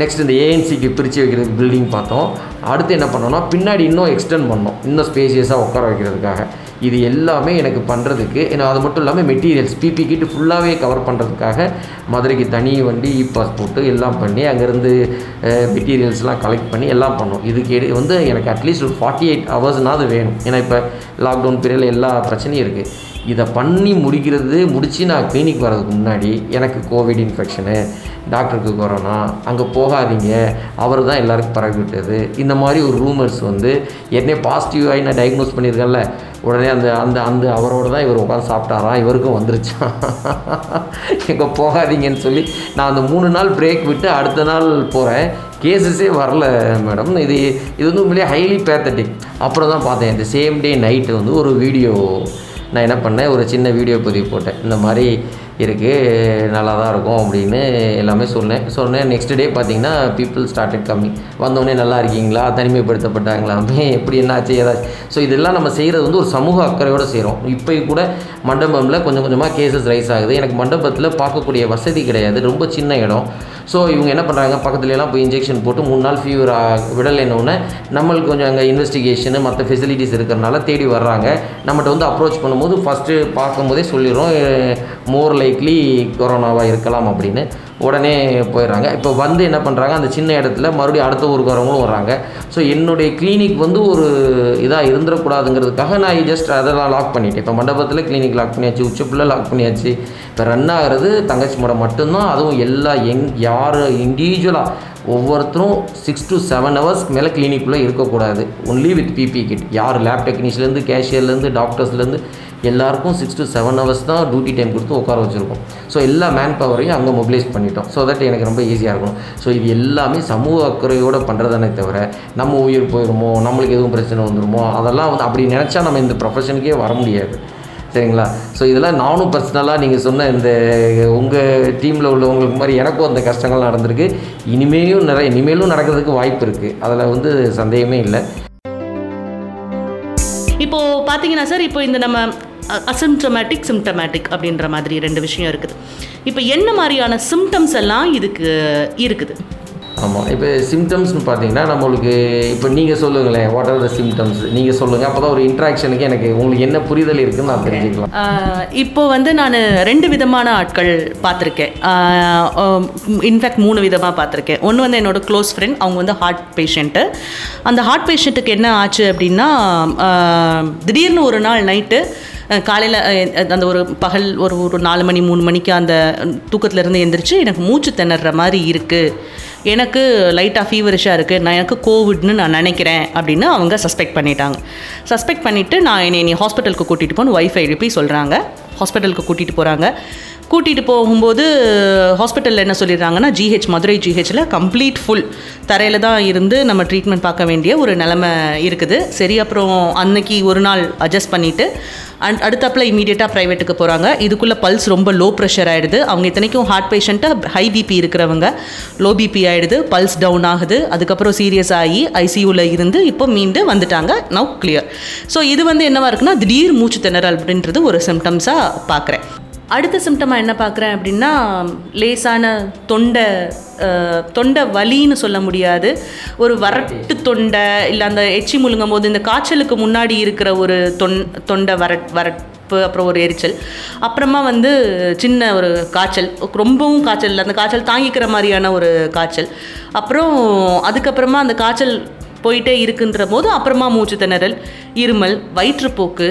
நெக்ஸ்ட் இந்த ஏஎன்சிக்கு பிரித்து வைக்கிறதுக்கு பில்டிங் பார்த்தோம். அடுத்து என்ன பண்ணோம்னா பின்னாடி இன்னும் எக்ஸ்டெண்ட் பண்ணோம். இன்னும் ஸ்பேசியஸாக உட்கார வைக்கிறதுக்காக. இது எல்லாமே எனக்கு பண்ணுறதுக்கு ஏன்னா அது மட்டும் இல்லாமல் மெட்டீரியல்ஸ் பிபி கிட் ஃபுல்லாகவே கவர் பண்ணுறதுக்காக மதுரைக்கு தனி வண்டி இ பாஸ்போர்ட்டு எல்லாம் பண்ணி அங்கேருந்து மெட்டீரியல்ஸ்லாம் கலெக்ட் பண்ணி எல்லாம் பண்ணோம். இதுக்கு எடு- வந்து எனக்கு அட்லீஸ்ட் ஒரு ஃபார்ட்டி எயிட் ஹவர்ஸ்னாவது வேணும். ஏன்னா இப்போ லாக்டவுன் பீரியடில் எல்லா பிரச்சனையும் இருக்குது இதை பண்ணி முடிக்கிறது முடித்து நான் கிளினிக் வர்றதுக்கு முன்னாடி எனக்கு கோவிட் இன்ஃபெக்ஷனு டாக்டருக்கு கொரோனா அங்கே போகாதீங்க. அவர் தான் எல்லாருக்கும் பரவி விட்டது. இந்த மாதிரி ஒரு ரூமர்ஸ் வந்து என்னை பாசிட்டிவாகி நான் டயக்னோஸ் பண்ணியிருக்கேன்ல. உடனே அந்த அந்த அந்த அவரோட தான் இவர் உட்காந்து சாப்பிட்டாராம் இவருக்கும் வந்துருச்சான் எங்கே போகாதீங்கன்னு சொல்லி நான் அந்த மூணு நாள் பிரேக் விட்டு அடுத்த நாள் போகிறேன் கேசஸே வரல மேடம் இது இது வந்து உண்மையிலே ஹைலி பேத்தட்டிக் அப்புறம் தான் பார்த்தேன். இந்த சேம் டே நைட்டு வந்து ஒரு வீடியோ நான் என்ன பண்ணேன்? ஒரு சின்ன வீடியோ பதிவு போட்டேன். இந்த மாதிரி இருக்குது நல்லா தான் இருக்கும் அப்படின்னு எல்லாமே சொன்னேன். சொன்னேன் நெக்ஸ்ட் டே பார்த்தீங்கன்னா பீப்புள் ஸ்டார்டட் கம்மி வந்தோடனே நல்லா இருக்கீங்களா? தனிமைப்படுத்தப்பட்டாங்களாமே? எப்படி என்னாச்சு ஏதாச்சும் ஸோ இதெல்லாம் நம்ம செய்கிறது வந்து ஒரு சமூக அக்கறையோடு செய்கிறோம் இப்போ கூட மண்டபமில் கொஞ்சம் கொஞ்சமாக கேசஸ் ரைஸ் ஆகுது. எனக்கு மண்டபத்தில் பார்க்கக்கூடிய வசதி கிடையாது. ரொம்ப சின்ன இடம். ஸோ இவங்க என்ன பண்ணுறாங்க பக்கத்துலலாம் போய் இன்ஜெக்ஷன் போட்டு மூணு நாள் ஃபீவர் விடலைன்னொன்னே நம்மளுக்கு கொஞ்சம் அங்கே இன்வெஸ்டிகேஷனு மற்ற ஃபெசிலிட்டிஸ் இருக்கிறனால தேடி வர்றாங்க. நம்மகிட்ட வந்து அப்ரோச் பண்ணும்போது ஃபஸ்ட்டு பார்க்கும்போதே சொல்லிடுறோம் மோர் லைக்லி கொரோனாவாக இருக்கலாம் அப்படின்னு. உடனே போயிடுறாங்க. இப்போ வந்து என்ன பண்ணுறாங்க அந்த சின்ன இடத்துல மறுபடியும் அடுத்த ஊருக்காரவங்களும் வர்றாங்க. ஸோ என்னுடைய கிளினிக் வந்து ஒரு இதாக இருந்துடக்கூடாதுங்கிறதுக்காக நான் ஜஸ்ட் அதெல்லாம் லாக் பண்ணிட்டேன். இப்போ மண்டபத்தில் கிளினிக் லாக் பண்ணியாச்சு உச்சப்புள்ள லாக் பண்ணியாச்சு. இப்போ ரன் ஆகிறது தங்கச்சி மடம் மட்டும்தான். அதுவும் எல்லா எங் யார் இண்டிவிஜுவலாக ஒவ்வொருத்தரும் சிக்ஸ் டு செவன் ஹவர்ஸ்க்கு மேலே கிளினிக்குள்ளே இருக்கக்கூடாது. Only with P P kit யார் லேப் டெக்னீஷியன்லேருந்து கேஷியர்லேருந்து டாக்டர்ஸ்லேருந்து எல்லாருக்கும் சிக்ஸ் டு செவன் ஹவர்ஸ் தான் டியூட்டி டைம் கொடுத்து உட்கார வச்சுருக்கோம். ஸோ எல்லா மேன் பவரையும் அங்கே மொபிலைஸ் பண்ணிட்டோம். ஸோ தட் எனக்கு ரொம்ப ஈஸியாக இருக்கும் ஸோ இது எல்லாமே சமூக அக்கறையோடு பண்ணுறதானே தவிர நம்ம உயிர் போயிடுமோ நம்மளுக்கு எதுவும் பிரச்சனை வந்துருமோ அதெல்லாம் வந்து அப்படி நினச்சா நம்ம இந்த ப்ரொஃபஷனுக்கே வர முடியாது. சரிங்களா? ஸோ இதெல்லாம் நானும் பர்சனலாக நீங்கள் சொன்ன இந்த உங்கள் டீமில் உள்ளவங்களுக்கு மாதிரி எனக்கும் அந்த கஷ்டங்கள் நடந்திருக்கு. இனிமேலும் நிறைய இனிமேலும் நடக்கிறதுக்கு வாய்ப்பு இருக்குது அதில் வந்து சந்தேகமே இல்லை. இப்போது பார்த்தீங்கன்னா சார் இப்போ இந்த நம்ம அசிம்டமேட்டிக் சிம்டமேட்டிக் அப்படின்ற மாதிரி ரெண்டு விஷயம் இருக்குது. இப்போ என்ன மாதிரியான சிம்டம்ஸ் எல்லாம் இதுக்கு இருக்குது? ஆமாம் இப்போ சிம்டம்ஸ்னு பார்த்தீங்கன்னா நம்மளுக்கு இப்போ நீங்கள் சொல்லுங்களேன் வாட் ஆர் த சிம்டம்ஸ் நீங்கள் சொல்லுங்கள் அப்போ தான் ஒரு இன்ட்ராக்ஷனுக்கு எனக்கு உங்களுக்கு என்ன புரிதல் இருக்குன்னு நான் தெரிஞ்சுக்கலாம். இப்போ வந்து நான் ரெண்டு விதமான ஆட்கள் பார்த்துருக்கேன் இன்ஃபேக்ட் மூணு விதமாக பார்த்துருக்கேன் ஒன்று வந்து என்னோட க்ளோஸ் ஃப்ரெண்ட் அவங்க வந்து ஹார்ட் பேஷண்ட்டு அந்த ஹார்ட் பேஷண்ட்டுக்கு என்ன ஆச்சு அப்படின்னா திடீர்னு ஒரு நாள் நைட்டு காலையில் அந்த ஒரு பகல் ஒரு ஒரு நாலு மணி மூணு மணிக்கு அந்த தூக்கத்துலேருந்து எந்திரிச்சு எனக்கு மூச்சு திணற மாதிரி இருக்குது எனக்கு லைட்டாக ஃபீவரிஷாக இருக்குது நான் எனக்கு கோவிட்னு நான் நினைக்கிறேன் அப்படின்னு அவங்க சஸ்பெக்ட் பண்ணிட்டாங்க. சஸ்பெக்ட் பண்ணிவிட்டு நான் என்னை நீ ஹாஸ்பிட்டலுக்கு கூட்டிகிட்டு போன்னு ஒய்ஃபை எழுப்பி சொல்கிறாங்க ஹாஸ்பிட்டலுக்கு கூட்டிகிட்டு போகிறாங்க கூட்டிகிட்டு போகும்போது ஹாஸ்பிட்டலில் என்ன சொல்லிடுறாங்கன்னா ஜிஹெச் மதுரை ஜிஹெச்சில் கம்ப்ளீட் ஃபுல் தரையில் தான் இருந்து நம்ம ட்ரீட்மெண்ட் பார்க்க வேண்டிய ஒரு நிலமை இருக்குது. சரி அப்புறம் அன்னைக்கு ஒரு நாள் அட்ஜஸ்ட் பண்ணிவிட்டு அண்ட் அடுத்தாப்பில் இமீடியட்டாக ப்ரைவேட்டுக்கு போகிறாங்க இதுக்குள்ளே பல்ஸ் ரொம்ப லோ ப்ரெஷர் ஆகிடுது அவங்க இத்தனைக்கும் ஹார்ட் பேஷண்ட்டாக ஹை பிபி இருக்கிறவங்க. லோ பிபி ஆகிடுது பல்ஸ் டவுன் ஆகுது. அதுக்கப்புறம் சீரியஸ் ஆகி ஐசியூவில் இருந்து இப்போ மீண்டு வந்துட்டாங்க. நவ் கிளியர் ஸோ இது வந்து என்னவாக இருக்குன்னா திடீர் மூச்சு திணறல் அப்படின்றது ஒரு சிம்டம்ஸாக பார்க்குறேன். அடுத்த சிம்டமாக என்ன பார்க்குறேன் அப்படின்னா லேசான தொண்டை தொண்டை வலின்னு சொல்ல முடியாது. ஒரு வறட்டு தொண்டை இல்லை அந்த எச்சி முழுங்கும் போது இந்த காய்ச்சலுக்கு முன்னாடி இருக்கிற ஒரு தொன் தொண்டை வரட் வறட்பு அப்புறம் ஒரு எரிச்சல். அப்புறமா வந்து சின்ன ஒரு காய்ச்சல். ரொம்பவும் காய்ச்சல் இல்லை. அந்த காய்ச்சல் தாங்கிக்கிற மாதிரியான ஒரு காய்ச்சல். அப்புறம் அதுக்கப்புறமா அந்த காய்ச்சல் போயிட்டே இருக்குன்ற போது அப்புறமா மூச்சு திணறல் இருமல் வயிற்றுப்போக்கு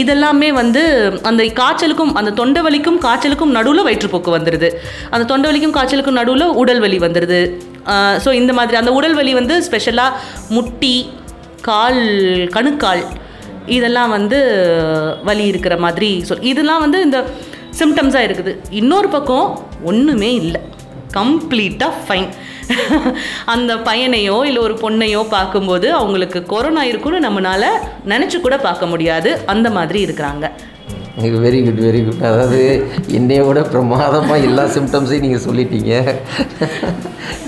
இதெல்லாமே வந்து அந்த காய்ச்சலுக்கும் அந்த தொண்டை வலிக்கும் காய்ச்சலுக்கும் நடுவில் வயிற்றுப்போக்கு வந்துடுது அந்த தொண்டை வலிக்கும் காய்ச்சலுக்கும் நடுவில் உடல் வலி வந்துடுது ஸோ இந்த மாதிரி அந்த உடல் வலி வந்து ஸ்பெஷலாக முட்டி கால் கணுக்கால் இதெல்லாம் வந்து வலி இருக்கிற மாதிரி சொல் இதெல்லாம் வந்து இந்த சிம்டம்ஸாக இருக்குது. இன்னொரு பக்கம் ஒன்றுமே இல்லை. கம்ப்ளீட்டாக ஃபைன். அந்த பையனையோ இல்லை ஒரு பொண்ணையோ பார்க்கும்போது அவங்களுக்கு கொரோனா இருக்குன்னு நம்மளால நினச்சி கூட பார்க்க முடியாது. அந்த மாதிரி இருக்கிறாங்க. வெரி குட் வெரி குட் அதாவது என்னைய விட பிரமாதமாக எல்லா சிம்டம்ஸையும் நீங்கள் சொல்லிட்டீங்க.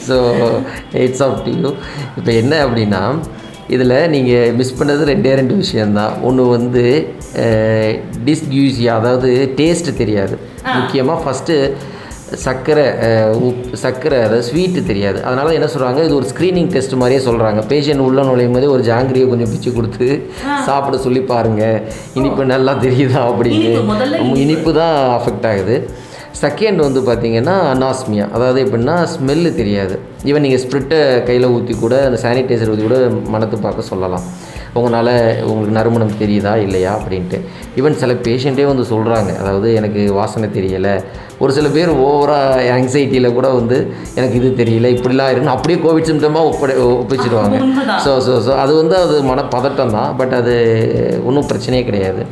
So it's up to you இப்போ என்ன அப்படின்னா இதில் நீங்கள் மிஸ் பண்ணது ரெண்டே ரெண்டு விஷயந்தான் ஒன்று வந்து டிஸ்கியூசியா அதாவது டேஸ்ட் தெரியாது. முக்கியமாக ஃபஸ்ட்டு சர்க்கரை உப் சர்க்கரை அதாவது ஸ்வீட்டு தெரியாது. அதனால என்ன சொல்கிறாங்க இது ஒரு ஸ்க்ரீனிங் டெஸ்ட் மாதிரியே சொல்கிறாங்க பேஷண்ட் உள்ள நுழையும் போதே ஒரு ஜாங்கிரியை கொஞ்சம் பிச்சு கொடுத்து சாப்பிட சொல்லி பாருங்கள் இனிப்பு நல்லா தெரியுதா அப்படின்னு இனிப்பு, தான் அஃபெக்ட் ஆகுது. செகண்ட் வந்து பார்த்தீங்கன்னா அனாஸ்மியா அதாவது எப்படின்னா ஸ்மெல்லு தெரியாது. ஈவன் நீங்கள் ஸ்ப்ரிட்டை கையில் ஊற்றி கூட அந்த சானிடைசர் ஊற்றி கூட மணத்து பார்க்க சொல்லலாம். உங்களால் உங்களுக்கு நறுமணம் தெரியுதா இல்லையா அப்படின்ட்டு. ஈவன் சில பேஷண்ட்டே வந்து சொல்கிறாங்க அதாவது எனக்கு வாசனை தெரியலை ஒரு சில பேர் ஓவராக ஆங்ஸைட்டியில் கூட வந்து எனக்கு இது தெரியல இப்படிலாம் இருக்குன்னு அப்படியே கோவிட் சிம்டமாக ஒப்படை ஒப்பிச்சிடுவாங்க. ஸோ ஸோ ஸோ அது வந்து அது மனப்பதட்டம் தான். பட் அது ஒன்றும் பிரச்சனையே கிடையாது.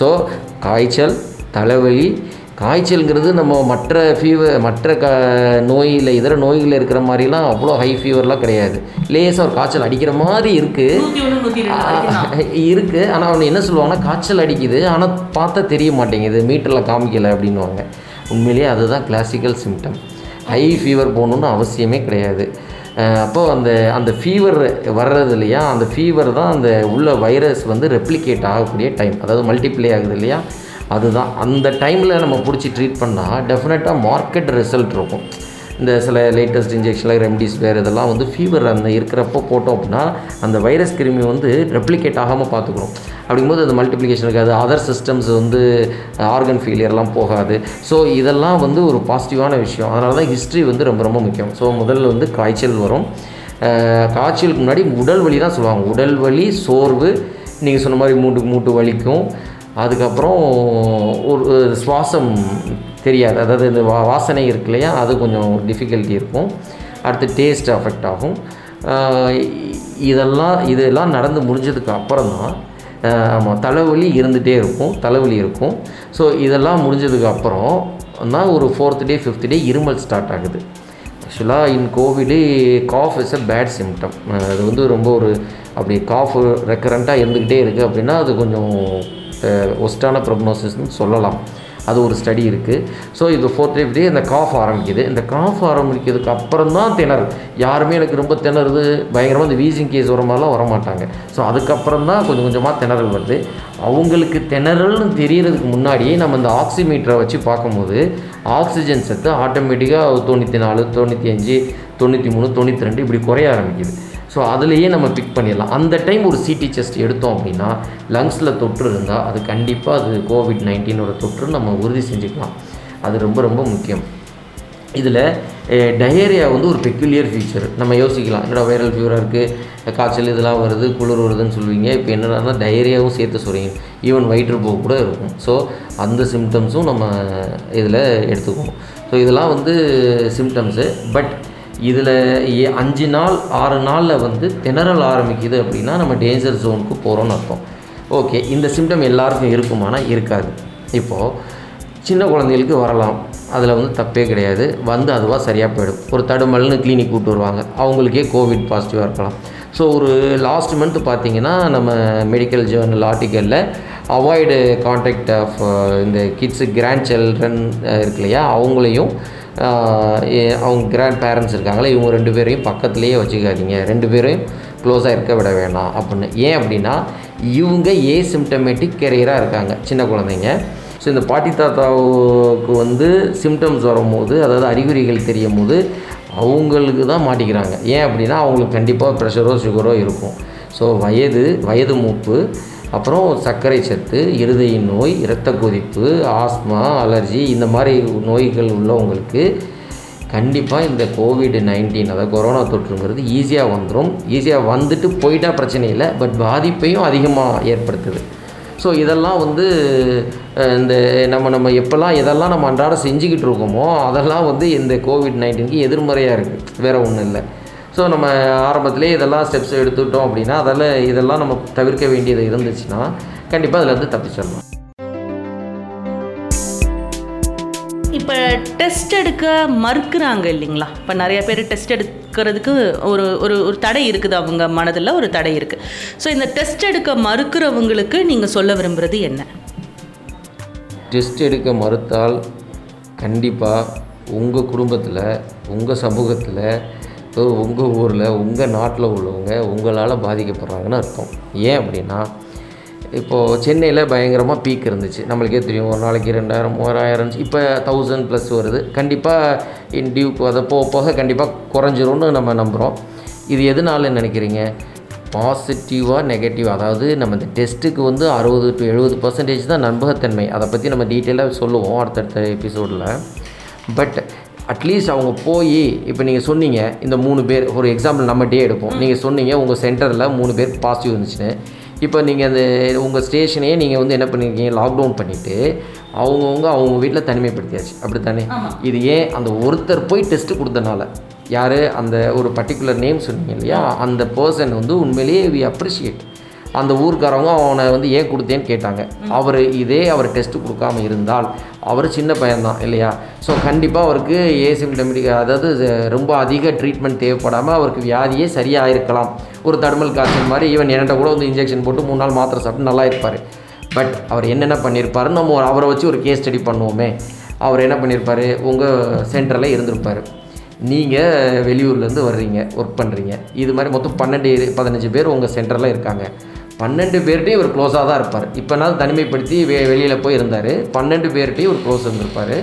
ஸோ காய்ச்சல் தலைவலி காய்ச்சல்ங்கிறது நம்ம மற்ற ஃபீவர் மற்ற க நோயில் இதர நோய்களில் இருக்கிற மாதிரிலாம் அவ்வளோ ஹை ஃபீவர்லாம் கிடையாது. லேசாக ஒரு காய்ச்சல் அடிக்கிற மாதிரி இருக்குது. இருக்குது ஆனால் அவன் என்ன சொல்லுவாங்கன்னா காய்ச்சல் அடிக்குது ஆனால் பார்த்தா தெரிய மாட்டேங்குது மீட்டரில் காமிக்கல அப்படின்னுவாங்க. உண்மையிலேயே அதுதான் கிளாசிக்கல் சிம்டம் ஹை ஃபீவர் போகணுன்னு அவசியமே கிடையாது. அப்போது அந்த அந்த ஃபீவர் வர்றது இல்லையா? அந்த ஃபீவர் தான் அந்த உள்ள வைரஸ் வந்து ரெப்ளிகேட் ஆகக்கூடிய டைம் அதாவது மல்டிப்ளை ஆகுது இல்லையா? அதுதான். அந்த டைமில் நம்ம பிடிச்சி ட்ரீட் பண்ணால் டெஃபினட்டாக மார்க்கெட் ரிசல்ட் இருக்கும். இந்த சில லேட்டஸ்ட் இன்ஜெக்ஷனில் ரெம்டிஸ் வேறு இதெல்லாம் வந்து ஃபீவர் அந்த இருக்கிறப்போ போட்டோம் அப்படின்னா அந்த வைரஸ் கிருமி வந்து ரெப்ளிகேட் ஆகாமல் பார்த்துக்கணும். அப்படிங்கும்போது அது மல்டிப்ளிகேஷன் இருக்காது. அதர் சிஸ்டம்ஸ் வந்து ஆர்கன் ஃபெயிலியர்லாம் போகாது. ஸோ இதெல்லாம் வந்து ஒரு பாசிட்டிவான விஷயம். அதனால தான் ஹிஸ்ட்ரி வந்து ரொம்ப ரொம்ப முக்கியம். ஸோ முதல்ல வந்து காய்ச்சல் வரும். காய்ச்சலுக்கு முன்னாடி உடல் வலி தான் சொல்லுவாங்க. உடல் வலி சோர்வு நீங்கள் சொன்ன மாதிரி மூட்டு மூட்டு வலிக்கும். அதுக்கப்புறம் ஒரு சுவாசம் தெரியாது. அதாவது இந்த வா வாசனை இருக்கு இல்லையா? அது கொஞ்சம் டிஃபிகல்ட்டி இருக்கும். அடுத்து டேஸ்ட் அஃபெக்ட் ஆகும். இதெல்லாம் இதெல்லாம் நடந்து முடிஞ்சதுக்கு அப்புறம் தான் ஆமாம் தலைவலி இருந்துகிட்டே இருக்கும். தலைவலி இருக்கும். ஸோ இதெல்லாம் முடிஞ்சதுக்கு அப்புறம் தான் ஒரு ஃபோர்த் டே ஃபிஃப்த் டே இருமல் ஸ்டார்ட் ஆகுது. ஆக்சுவலாக in covid cough is a bad symptom அது வந்து ரொம்ப ஒரு அப்படி காஃப் ரெக்கரண்ட்டாக இருந்துக்கிட்டே இருக்குது அப்படின்னா அது கொஞ்சம் ஒஸ்டான ப்ரொக்னோசிஸ்னு சொல்லலாம். அது ஒரு ஸ்டடி இருக்குது ஸோ இது ஃபோர்த் டே இந்த காஃப் ஆரம்பிக்குது. இந்த காஃப் ஆரம்பிக்கிறதுக்கு அப்புறம் தான் திணறு. யாருமே எனக்கு ரொம்ப திணறுது. பயங்கரமாக இந்த வீசிங் கேஸ் வர மாதிரிலாம் வர மாட்டாங்க ஸோ அதுக்கப்புறம் தான் கொஞ்சம் கொஞ்சமாக திணறல் வருது. அவங்களுக்கு திணறல்னு தெரியறதுக்கு முன்னாடியே நம்ம இந்த ஆக்சிமீட்டரை வச்சு பார்க்கும்போது ஆக்சிஜன் சத்து ஆட்டோமேட்டிக்காக தொண்ணூற்றி நாலு தொண்ணூற்றி அஞ்சு தொண்ணூற்றி மூணு தொண்ணூற்றி ரெண்டு இப்படி குறைய ஆரம்பிக்குது. ஸோ அதுலேயே நம்ம பிக் பண்ணிடலாம். அந்த டைம் ஒரு சிடி செஸ்ட் எடுத்தோம் அப்படின்னா லங்ஸில் தொற்று இருந்தால் அது கண்டிப்பாக அது கோவிட் நைன்டீனோட தொற்று நம்ம உறுதி செஞ்சுக்கலாம். அது ரொம்ப ரொம்ப முக்கியம். இதில் டயேரியா வந்து ஒரு பெக்குலியர் ஃபீச்சர் நம்ம யோசிக்கலாம். என்னடா வைரல் ஃபீவராக இருக்குது காய்ச்சல் இதெல்லாம் வருது குளிர் வருதுன்னு சொல்லுவீங்க. இப்போ என்னென்னா டயேரியாவும் சேர்த்து சொல்கிறீங்க ஈவன் வயிற்றுப்போக்கு கூட இருக்கும். ஸோ அந்த சிம்டம்ஸும் நம்ம இதில் எடுத்துக்குவோம். ஸோ இதெல்லாம் வந்து சிம்டம்ஸு பட் இதில் ஏ- அஞ்சு நாள் ஆறு நாளில் வந்து திணறல் ஆரம்பிக்குது அப்படின்னா நம்ம டேஞ்சர் ஜோனுக்கு போகிறோம்னு அர்த்தம். ஓகே இந்த சிம்டம் எல்லாருக்கும் இருக்குமானா இருக்காது. இப்போது சின்ன குழந்தைகளுக்கு வரலாம். அதில் வந்து தப்பே கிடையாது. வந்து அதுவாக சரியாக போயிடும். ஒரு தடுமல்னு கிளினிக் கூப்பிட்டு வருவாங்க. அவங்களுக்கே கோவிட் பாசிட்டிவாக இருக்கலாம். ஸோ ஒரு லாஸ்ட் மந்த் பார்த்தீங்கன்னா நம்ம மெடிக்கல் ஜேர்னல் ஆர்டிக்கலில் அவாய்டு கான்டாக்ட் ஆஃப் இந்த கிட்ஸு கிராண்ட் சில்ட்ரன் இருக்கு இல்லையா? அவங்களையும் அவங்க கிராண்ட் பேரண்ட்ஸ் இருக்காங்களே இவங்க ரெண்டு பேரையும் பக்கத்துலேயே வச்சுக்காதீங்க. ரெண்டு பேரையும் க்ளோஸாக இருக்க விட வேணாம் அப்படின்னு. ஏன் அப்படின்னா இவங்க ஏ சிம்டமேட்டிக் கெரியராக இருக்காங்க சின்ன குழந்தைங்க. ஸோ இந்த பாட்டி தாத்தாவுக்கு வந்து சிம்டம்ஸ் வரும்போது அதாவது அறிகுறிகள் தெரியும் போது அவங்களுக்கு தான் மாட்டிக்கிறாங்க. ஏன் அப்படின்னா அவங்களுக்கு கண்டிப்பாக ப்ரெஷரோ சுகரோ இருக்கும். ஸோ வயது வயது மூப்பு அப்புறம் சர்க்கரை சத்து இருதய நோய் இரத்த கொதிப்பு ஆஸ்மா அலர்ஜி இந்த மாதிரி நோய்கள் உள்ளவங்களுக்கு கண்டிப்பாக இந்த கோவிட் நைன்டீன் அதாவது கொரோனா தொற்றுங்கிறது ஈஸியாக வந்துடும் ஈஸியாக வந்துட்டு போயிட்டால் பிரச்சனை இல்லை பட் பாதிப்பையும் அதிகமாக ஏற்படுத்துது. ஸோ இதெல்லாம் வந்து இந்த நம்ம நம்ம எப்போல்லாம் எதெல்லாம் நம்ம அன்றாடம் செஞ்சுக்கிட்டு இருக்கோமோ அதெல்லாம் வந்து இந்த கோவிட் நைன்டீனுக்கு எதிர்மறையாக இருக்குது வேறு ஒன்றும் இல்லை. ஸோ நம்ம ஆரம்பத்திலே இதெல்லாம் ஸ்டெப்ஸ் எடுத்துக்கிட்டோம் அப்படின்னா அதில் இதெல்லாம் நம்ம தவிர்க்க வேண்டியது இருந்துச்சுன்னா கண்டிப்பாக அதில் இருந்து தப்பிச்சிடலாம் இப்போ டெஸ்ட் எடுக்க மறுக்கிறாங்க இல்லைங்களா? இப்போ நிறைய பேர் டெஸ்ட் எடுக்கிறதுக்கு ஒரு ஒரு ஒரு தடை இருக்குது. அவங்க மனதில் ஒரு தடை இருக்குது ஸோ இந்த டெஸ்ட் எடுக்க மறுக்கிறவங்களுக்கு நீங்கள் சொல்ல விரும்புகிறது என்ன? டெஸ்ட் எடுக்க மறுத்தால் கண்டிப்பாக உங்கள் குடும்பத்தில் உங்கள் சமூகத்தில் உங்கள் ஊரில் உங்கள் நாட்டில் உள்ளவங்க உங்களால் பாதிக்கப்படுறாங்கன்னு அர்த்தம். ஏன் அப்படின்னா இப்போது சென்னையில் பயங்கரமாக பீக் இருந்துச்சு. நம்மளுக்கே தெரியும் ஒரு நாளைக்கு ரெண்டாயிரம் மூவாயிரம் இப்போ தௌசண்ட் ப்ளஸ் வருது. கண்டிப்பாக இன் டியூ அதை போக போக கண்டிப்பாக குறைஞ்சிரும்னு நம்ம நம்புகிறோம் இது எதனால நினைக்கிறீங்க? பாசிட்டிவாக நெகட்டிவ் அதாவது நம்ம இந்த டெஸ்ட்டுக்கு வந்து அறுபது டு எழுபது பர்சன்டேஜ் தான் நம்பகத்தன்மை. அதை பற்றி நம்ம டீட்டெயிலாக சொல்லுவோம் அடுத்தடுத்த எபிசோடில் பட் அட்லீஸ்ட் அவங்க போய் இப்போ நீங்கள் சொன்னீங்க இந்த மூணு பேர் ஒரு எக்ஸாம்பிள் நம்ம டே எடுப்போம். நீங்கள் சொன்னீங்க உங்கள் சென்டரில் மூணு பேர் பாசிட்டிவ் இருந்துச்சுன்னு. இப்போ நீங்கள் அந்த உங்கள் ஸ்டேஷனையே நீங்கள் வந்து என்ன பண்ணியிருக்கீங்க லாக்டவுன் பண்ணிவிட்டு அவங்கவுங்க அவங்க வீட்டில் தனிமைப்படுத்தியாச்சு. அப்படி தானே இது ஏன்? அந்த ஒருத்தர் போய் டெஸ்ட்டு கொடுத்தனால. யார்? அந்த ஒரு பர்டிகுலர் நேம் சொன்னீங்க இல்லையா? அந்த பர்சன் வந்து உண்மையிலேயே வி அப்ரிஷியேட் அந்த ஊர்க்காரவங்க அவனை வந்து ஏன் கொடுத்தேன்னு கேட்டாங்க. அவர் இதே அவர் டெஸ்ட்டு கொடுக்காம இருந்தால் அவர் சின்ன பையன்தான் இல்லையா? ஸோ கண்டிப்பாக அவருக்கு ஏசிம்டமெட்டிக் அதாவது ரொம்ப அதிக ட்ரீட்மெண்ட் தேவைப்படாமல் அவருக்கு வியாதியே சரியாக இருக்கலாம் ஒரு தடுமல் காய்ச்சல் மாதிரி ஈவன் என்கிட்ட கூட வந்து இன்ஜெக்ஷன் போட்டு மூணு நாள் மாத்திரை சாப்பிட்டு நல்லா இருப்பார். பட் அவர் என்னென்ன பண்ணியிருப்பாருன்னு நம்ம அவரை வச்சு ஒரு கேஸ் ஸ்டடி பண்ணுவோமே. அவர் என்ன பண்ணியிருப்பார் உங்கள் சென்டரில் இருந்திருப்பார். நீங்கள் வெளியூர்லேருந்து வர்றீங்க ஒர்க் பண்ணுறீங்க இது மாதிரி மொத்தம் பன்னெண்டு பதினஞ்சு பேர் உங்கள் சென்டரில் இருக்காங்க. பன்னெண்டு பேர்கிட்டையும் இவர் க்ளோஸாக தான் இருப்பார். இப்போ நான் தனிமைப்படுத்தி வெ வெளியில் போய் இருந்தார். பன்னெண்டு பேர்கிட்டையும் ஒரு க்ளோஸ் இருந்திருப்பார்.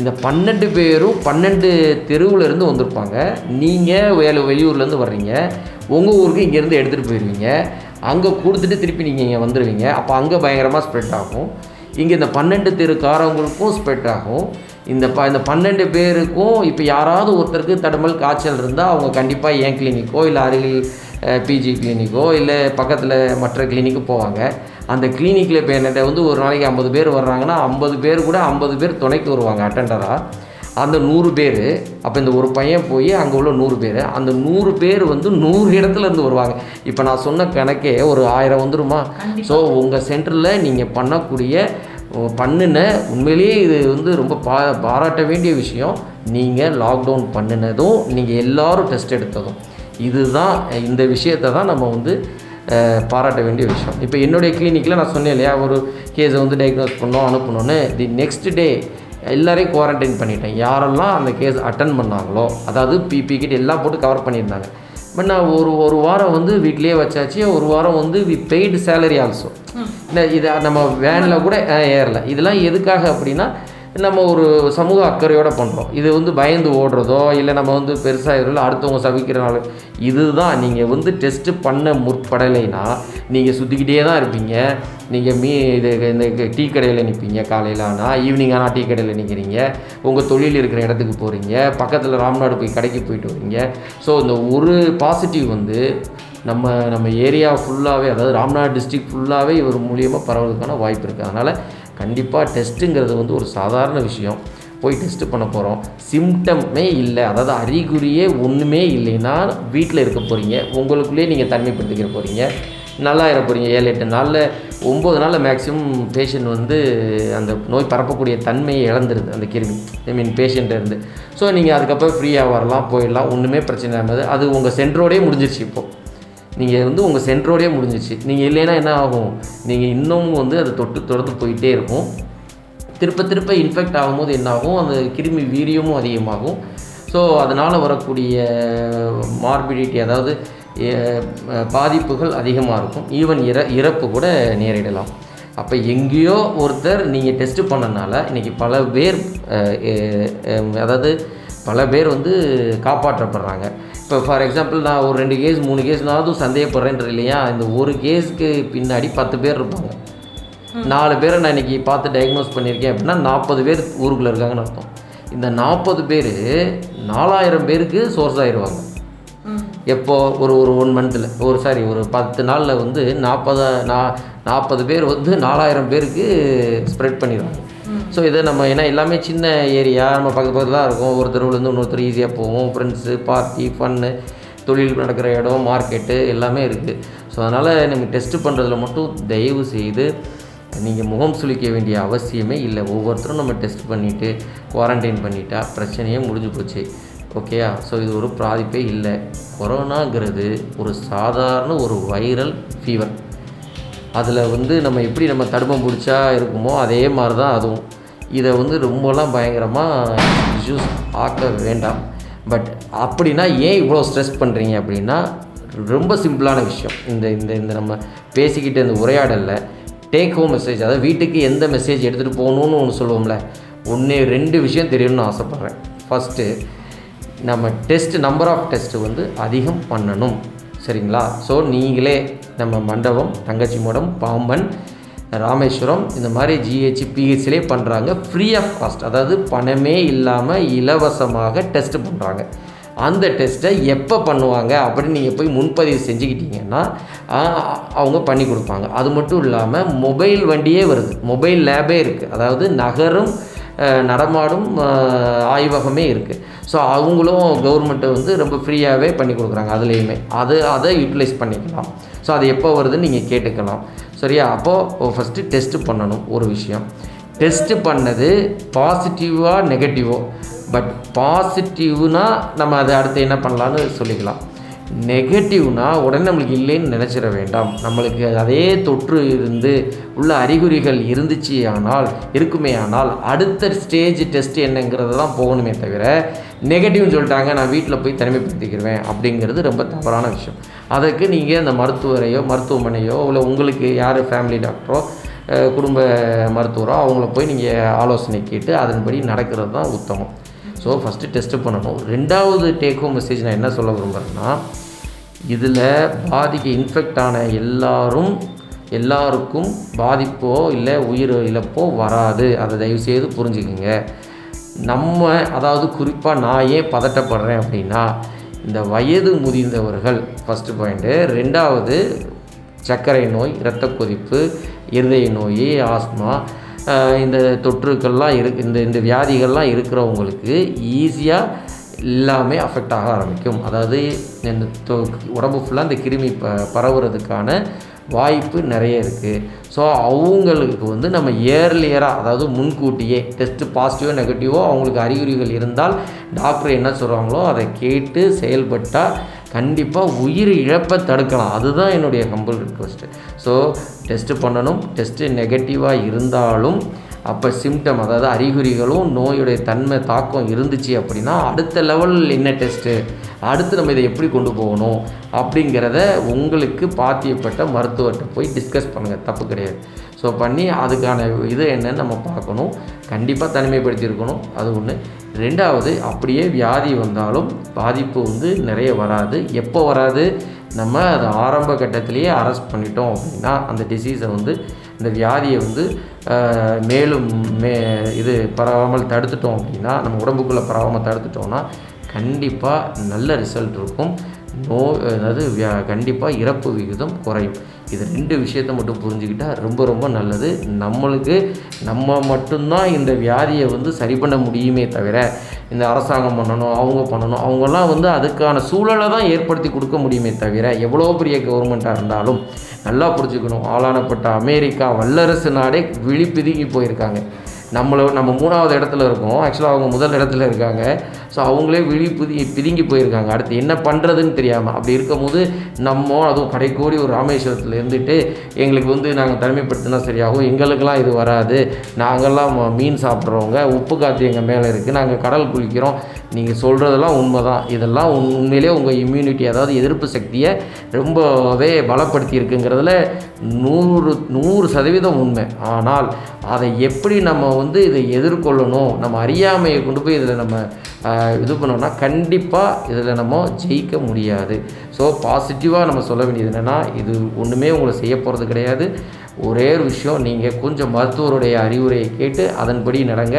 இந்த பன்னெண்டு பேரும் பன்னெண்டு தெருவில் இருந்து வந்திருப்பாங்க. நீங்கள் வேலை வெளியூர்லேருந்து வர்றீங்க. உங்கள் ஊருக்கு இங்கேருந்து எடுத்துகிட்டு போயிடுவீங்க அங்கே கொடுத்துட்டு திருப்பி நீங்கள் இங்கே வந்துடுவீங்க அப்போ அங்கே பயங்கரமாக ஸ்ப்ரெட் ஆகும். இங்கே இந்த பன்னெண்டு தெருக்காரவங்களுக்கும் ஸ்ப்ரெட் ஆகும். இந்த ப இந்த பன்னெண்டு பேருக்கும் இப்போ யாராவது ஒருத்தருக்கு தடுமல் காய்ச்சல் இருந்தால் அவங்க கண்டிப்பாக என் கிளினிக்கோ இல்லை அருகில் பிஜி கிளினிக்கோ இல்லை பக்கத்தில் மற்ற கிளினிக்கு போவாங்க. அந்த கிளினிக்கில் இப்போ என்கிட்ட வந்து ஒரு நாளைக்கு ஐம்பது பேர் வர்றாங்கன்னா ஐம்பது பேர் கூட ஐம்பது பேர் துணைக்கு வருவாங்க அட்டெண்டராக அந்த நூறு பேர் அப்போ இந்த ஒரு பையன் போய் அங்கே உள்ள நூறு பேர் அந்த நூறு பேர் வந்து நூறு இடத்துல இருந்து வருவாங்க. இப்போ நான் சொன்ன கணக்கே ஒரு ஆயிரம் வந்துருமா? ஸோ உங்கள் சென்டரில் நீங்கள் பண்ணக்கூடிய பண்ணின உண்மையிலேயே இது வந்து ரொம்ப பா பாராட்ட வேண்டிய விஷயம் நீங்கள் லாக்டவுன் பண்ணினதும் நீங்கள் எல்லாரும் டெஸ்ட் எடுத்ததும். இதுதான் இந்த விஷயத்தை தான் நம்ம வந்து பாராட்ட வேண்டிய விஷயம். இப்போ என்னுடைய கிளினிக்கில் நான் சொன்னேன் இல்லையா ஒரு கேஸை வந்து டயக்னோஸ் பண்ணோம் அனுப்பணும்னு தி நெக்ஸ்ட் டே எல்லாரையும் குவாரண்டைன் பண்ணிட்டேன். யாரெல்லாம் அந்த கேஸ் அட்டன் பண்ணாங்களோ அதாவது பிபி கிட் எல்லாம் போட்டு கவர் பண்ணியிருந்தாங்க. பட் நான் ஒரு ஒரு வாரம் வந்து வீட்லேயே வச்சாச்சு. ஒரு வாரம் வந்து வி பெய்டு சேலரி ஆல்சோ இல்லை இதை நம்ம வேனில் கூட ஏறல. இதெல்லாம் எதுக்காக அப்படின்னா நம்ம ஒரு சமூக அக்கறையோடு பண்ணுறோம் இது வந்து பயந்து ஓடுறதோ இல்லை நம்ம வந்து பெருசாக இல்லை அடுத்தவங்க சவிக்கிறனால இதுதான். நீங்கள் வந்து டெஸ்ட்டு பண்ண முற்படலைன்னா நீங்கள் சுற்றிக்கிட்டே தான் இருப்பீங்க. நீங்கள் மீ இது இந்த டீ கடையில் நிற்பீங்க காலையில். ஆனால் ஈவினிங் ஆனால் டீ கடையில் நிற்கிறீங்க உங்கள் தொழில் இருக்கிற இடத்துக்கு போகிறீங்க பக்கத்தில் ராம்நாடு போய் கடைக்கு போயிட்டு வரீங்க. ஸோ இந்த ஒரு பாசிட்டிவ் வந்து நம்ம நம்ம ஏரியா ஃபுல்லாகவே அதாவது ராம்நாடு டிஸ்ட்ரிக்ட் ஃபுல்லாகவே இவர் மூலியமாக பரவதுக்கான வாய்ப்பு இருக்குது அதனால் கண்டிப்பாக டெஸ்ட்டுங்கிறது வந்து ஒரு சாதாரண விஷயம். போய் டெஸ்ட்டு பண்ண போகிறோம் சிம்டமே இல்லை. அதாவது அறிகுறியே ஒன்றுமே இல்லைன்னா வீட்டில் இருக்க போகிறீங்க உங்களுக்குள்ளேயே நீங்கள் தனிமைப்படுத்திக்கிற போகிறீங்க நல்லா இருக்க போகிறீங்க ஏழு எட்டு நாளில் ஒம்பது நாளில் மேக்ஸிமம் பேஷண்ட் வந்து அந்த நோய் பரப்பக்கூடிய தன்மையை இழந்துருது. அந்த கிருமி ஐ மீன் பேஷண்ட்டை இருந்து. ஸோ நீங்கள் அதுக்கப்புறம் ஃப்ரீயாக வரலாம் போயிடலாம். ஒன்றுமே பிரச்சனை இல்லாமல் அது உங்கள் சென்டரோடே முடிஞ்சிருச்சு இப்போது நீங்கள் வந்து உங்கள் சென்டரோடே முடிஞ்சிச்சு. நீங்கள் இல்லைன்னா என்ன ஆகும்? நீங்கள் இன்னமும் வந்து அதை தொட்டு தொடர்ந்து போயிட்டே இருக்கும். திருப்ப திருப்ப இன்ஃபெக்ட் ஆகும்போது என்னாகும்? அந்த கிருமி வீரியமும் அதிகமாகும். ஸோ அதனால் வரக்கூடிய மார்பிடிட்டி அதாவது பாதிப்புகள் அதிகமாக இருக்கும். ஈவன் இற இறப்பு கூட நேரிடலாம். அப்போ எங்கேயோ ஒருத்தர் நீங்கள் டெஸ்ட்டு பண்ணனால இன்றைக்கி பல பேர் அதாவது பல பேர் வந்து காப்பாற்றப்படுறாங்க. இப்போ ஃபார் எக்ஸாம்பிள் நான் ஒரு ரெண்டு கேஸ் மூணு கேஸ்னாவது சந்தேகப்படுறேன்றது இல்லையா? இந்த ஒரு கேஸுக்கு பின்னாடி பத்து பேர் இருப்பாங்க. நாலு பேரை நான் இன்றைக்கி பார்த்து டயக்னோஸ் பண்ணியிருக்கேன் அப்படின்னா நாற்பது பேர் ஊருக்குள்ளே இருக்காங்கன்னு அர்த்தம். இந்த நாற்பது பேர் நாலாயிரம் பேருக்கு சோர்ஸ் ஆயிடுவாங்க எப்போ? ஒரு ஒரு ஒன் மந்தில் ஒரு சாரி ஒரு பத்து நாளில் வந்து நாற்பது நா நாற்பது பேர் வந்து நாலாயிரம் பேருக்கு ஸ்ப்ரெட் பண்ணிடுவாங்க. ஸோ இதை நம்ம ஏன்னா எல்லாமே சின்ன ஏரியா நம்ம பக்கத்து பக்கத்தில் தான் இருக்கும். ஒரு தெருவுலேருந்து இன்னொருத்தர் ஈஸியாக போவோம் ஃப்ரெண்ட்ஸு பார்ட்டி ஃபன்னு தொழில் நடக்கிற இடம் மார்க்கெட்டு எல்லாமே இருக்குது ஸோ அதனால் நீங்கள் டெஸ்ட்டு பண்ணுறதுல மட்டும் தயவு செய்து நீங்கள் முகம் சுளிக்க வேண்டிய அவசியமே இல்லை. ஒவ்வொருத்தரும் நம்ம டெஸ்ட் பண்ணிவிட்டு குவாரண்டைன் பண்ணிட்டா பிரச்சனையே முடிஞ்சு போச்சு. ஓகேயா ஸோ இது ஒரு பாதிப்பே இல்லை. கொரோனாங்கிறது ஒரு சாதாரண ஒரு வைரல் ஃபீவர் அதில் வந்து நம்ம எப்படி நம்ம தடுப்பம் பிடிச்சா இருக்குமோ அதே மாதிரி தான் அதுவும். இதை வந்து ரொம்பலாம் பயங்கரமாக இஷ்யூஸ் ஆக்க வேண்டாம். பட் அப்படின்னா ஏன் இவ்வளோ ஸ்ட்ரெஸ் பண்ணுறீங்க அப்படின்னா ரொம்ப சிம்பிளான விஷயம். இந்த இந்த இந்த நம்ம பேசிக்கிட்டு இந்த உரையாடலில் டேக் ஹோம் மெசேஜ் அதாவது வீட்டுக்கு எந்த மெசேஜ் எடுத்துகிட்டு போகணுன்னு ஒன்று சொல்லுவோம்ல ஒன்று ரெண்டு விஷயம் தெரியணும்னு ஆசைப்பட்றேன். ஃபஸ்ட்டு நம்ம டெஸ்ட் நம்பர் ஆஃப் டெஸ்ட்டு வந்து அதிகம் பண்ணணும். சரிங்களா? ஸோ நீங்களே நம்ம மண்டபம் தங்கச்சி மடம் பாம்பன் ராமேஸ்வரம் இந்த மாதிரி ஜிஹெச் பிஹெச்லே பண்ணுறாங்க ஃப்ரீ ஆஃப் காஸ்ட் அதாவது பணமே இல்லாமல் இலவசமாக டெஸ்ட் பண்ணுறாங்க அந்த டெஸ்ட்டை எப்போ பண்ணுவாங்க அப்படின்னு நீங்கள் போய் முன்பதிவு செஞ்சுக்கிட்டிங்கன்னா அவங்க பண்ணி கொடுப்பாங்க. அது மட்டும் இல்லாமல் மொபைல் வண்டியே வருது. மொபைல் லேபே இருக்குது அதாவது நகரும் நடமாடும் ஆய்வகமே இருக்குது ஸோ அவங்களும் கவர்மெண்ட்டை வந்து ரொம்ப ஃப்ரீயாகவே பண்ணி கொடுக்குறாங்க. அதுலேயுமே. அது அதை யூட்டிலைஸ் பண்ணிக்கலாம். ஸோ அது எப்போ வருதுன்னு நீங்கள் கேட்டுக்கலாம். சரியா? அப்போது ஃபஸ்ட்டு டெஸ்ட்டு பண்ணணும் ஒரு விஷயம். டெஸ்ட்டு பண்ணது பாசிட்டிவாக நெகட்டிவோ பட் பாசிட்டிவ்னா நம்ம அதை அடுத்து என்ன பண்ணலான்னு சொல்லிக்கலாம். நெகட்டிவ்னா உடனே நம்மளுக்கு இல்லைன்னு நினச்சிட வேண்டாம். நம்மளுக்கு அதே தொற்று இருந்து உள்ள அறிகுறிகள் இருந்துச்சு ஆனால் இருக்குமே ஆனால் அடுத்த ஸ்டேஜ் டெஸ்ட் என்னங்கிறது தான் போகணுமே தவிர நெகட்டிவ்னு சொல்லிட்டாங்க நான் வீட்டில் போய் தனிமைப்படுத்திக்கிடுவேன் அப்படிங்கிறது ரொம்ப தவறான விஷயம். அதற்கு நீங்கள் அந்த மருத்துவரையோ மருத்துவமனையோ இல்லை உங்களுக்கு யார் ஃபேமிலி டாக்டரோ குடும்ப மருத்துவரோ அவங்கள போய் நீங்கள் ஆலோசனை கேட்டு அதன்படி நடக்கிறது தான் உத்தமம். ஸோ ஃபஸ்ட்டு டெஸ்ட்டு பண்ணணும். ரெண்டாவது டேக் ஹோம் மெசேஜ் நான் என்ன சொல்ல விரும்புகிறேன்னா இதில் பாதிக்க இன்ஃபெக்ட் ஆன எல்லாரும் எல்லாருக்கும் பாதிப்போ இல்லை உயிர் இழப்போ வராது. அதை தயவுசெய்து புரிஞ்சுக்குங்க. நம்ம அதாவது குறிப்பாக நான் ஏன் பதட்டப்படுறேன் அப்படின்னா இந்த வயது முதிர்ந்தவர்கள் ஃபஸ்ட்டு பாயிண்ட்டு ரெண்டாவது சர்க்கரை நோய் இரத்த கொதிப்பு இருதய நோய் ஆஸ்மா இந்த தொற்றுக்கள்லாம் இருக்கு இந்த இந்த வியாதிகள்லாம் இருக்கிறவங்களுக்கு ஈஸியாக எல்லாமே அஃபெக்ட் ஆக ஆரம்பிக்கும். அதாவது இந்த தொ- உடம்பு ஃபுல்லாக இந்த கிருமி ப பரவுறதுக்கான வாய்ப்பு நிறைய இருக்குது ஸோ அவங்களுக்கு வந்து நம்ம இயர்லியராக அதாவது முன்கூட்டியே டெஸ்ட்டு பாசிட்டிவோ நெகட்டிவோ அவங்களுக்கு அறிகுறிகள் இருந்தால் டாக்டர் என்ன சொல்கிறாங்களோ அதை கேட்டு செயல்பட்டால் கண்டிப்பாக உயிர் இழப்பை தடுக்கலாம். அதுதான் என்னுடைய ஹம்பிள் ரிக்வஸ்ட்டு ஸோ டெஸ்ட்டு பண்ணணும். டெஸ்ட்டு நெகட்டிவாக இருந்தாலும் அப்போ சிம்டம் அதாவது அறிகுறிகளும் நோயுடைய தன்மை தாக்கம் இருந்துச்சு அப்படின்னா அடுத்த லெவல் என்ன டெஸ்ட்டு அடுத்து நம்ம இதை எப்படி கொண்டு போகணும்? அப்படிங்கிறத உங்களுக்கு பாத்தியப்பட்ட மருத்துவர்கிட்ட போய் டிஸ்கஸ் பண்ணுங்கள் தப்பு கிடையாது. ஸோ பண்ணி அதுக்கான இது என்னன்னு நம்ம பார்க்கணும். கண்டிப்பாக தனிமைப்படுத்தியிருக்கணும். அது ஒன்று ரெண்டாவது அப்படியே வியாதி வந்தாலும் பாதிப்பு வந்து நிறைய வராது. எப்போ வராது? நம்ம அதை ஆரம்ப கட்டத்திலேயே அரெஸ்ட் பண்ணிட்டோம் அப்படின்னா அந்த டிசீஸை வந்து இந்த வியாதியை வந்து மேலும் மே இது பரவாமல் தடுத்துட்டோம் அப்படின்னா நம்ம உடம்புக்குள்ளே பரவாமல் தடுத்துட்டோம்னா கண்டிப்பாக நல்ல ரிசல்ட் இருக்கும். நோ அதாவது வியா கண்டிப்பாக இறப்பு விகிதம் குறையும். இது ரெண்டு விஷயத்தை மட்டும் புரிஞ்சுக்கிட்டால் ரொம்ப ரொம்ப நல்லது. நம்மளுக்கு நம்ம மட்டும்தான் இந்த வியாதியை வந்து சரி பண்ண முடியுமே தவிர இந்த அரசாங்கம் பண்ணணும் அவங்க பண்ணணும் அவங்கெல்லாம் வந்து அதுக்கான சூழலை தான் ஏற்படுத்தி கொடுக்க முடியுமே தவிர எவ்வளோ பெரிய கவர்மெண்ட்டாக இருந்தாலும் நல்லா புரிஞ்சுக்கணும். ஆளானப்பட்ட அமெரிக்கா வல்லரசு நாடே விழிப்பிதுங்கி போயிருக்காங்க. நம்மளை நம்ம மூணாவது இடத்துல இருக்கோம். ஆக்சுவலாக அவங்க முதல் இடத்துல இருக்காங்க. ஸோ அவங்களே விழி புதி பிதுங்கி போயிருக்காங்க. அடுத்து என்ன பண்ணுறதுன்னு தெரியாமல் அப்படி இருக்கும்போது நம்ம அதுவும் கடைக்கோடி ஒரு ராமேஸ்வரத்தில் இருந்துட்டு எங்களுக்கு வந்து நாங்கள் தனிமைப்படுத்தினா சரியாகும். எங்களுக்கெல்லாம் இது வராது. நாங்கள்லாம் ம- மீன் சாப்பிட்றவங்க உப்பு காற்று எங்கள் மேலே இருக்குது நாங்கள் கடல் குளிக்கிறோம். நீங்கள் சொல்கிறதெல்லாம் உண்மை தான் இதெல்லாம் உண் உண்மையிலே உங்கள் இம்யூனிட்டி அதாவது எதிர்ப்பு சக்தியை ரொம்பவே பலப்படுத்தி இருக்குங்கிறதுல நூறு நூறு சதவீதம் உண்மை. ஆனால் அதை எப்படி நம்ம வந்து இதை எதிர்கொள்ளணும் நம்ம அறியாமையை கொண்டு போய் இதில் நம்ம இது பண்ணோம்னா கண்டிப்பாக இதில் நம்ம ஜெயிக்க முடியாது. ஸோ பாசிட்டிவாக நம்ம சொல்ல வேண்டியது என்னென்னா இது ஒன்றுமே உங்களை செய்ய போகிறது கிடையாது. ஒரே ஒரு விஷயம் நீங்கள் கொஞ்சம் மருத்துவருடைய அறிவுரையை கேட்டு அதன்படி நடங்க.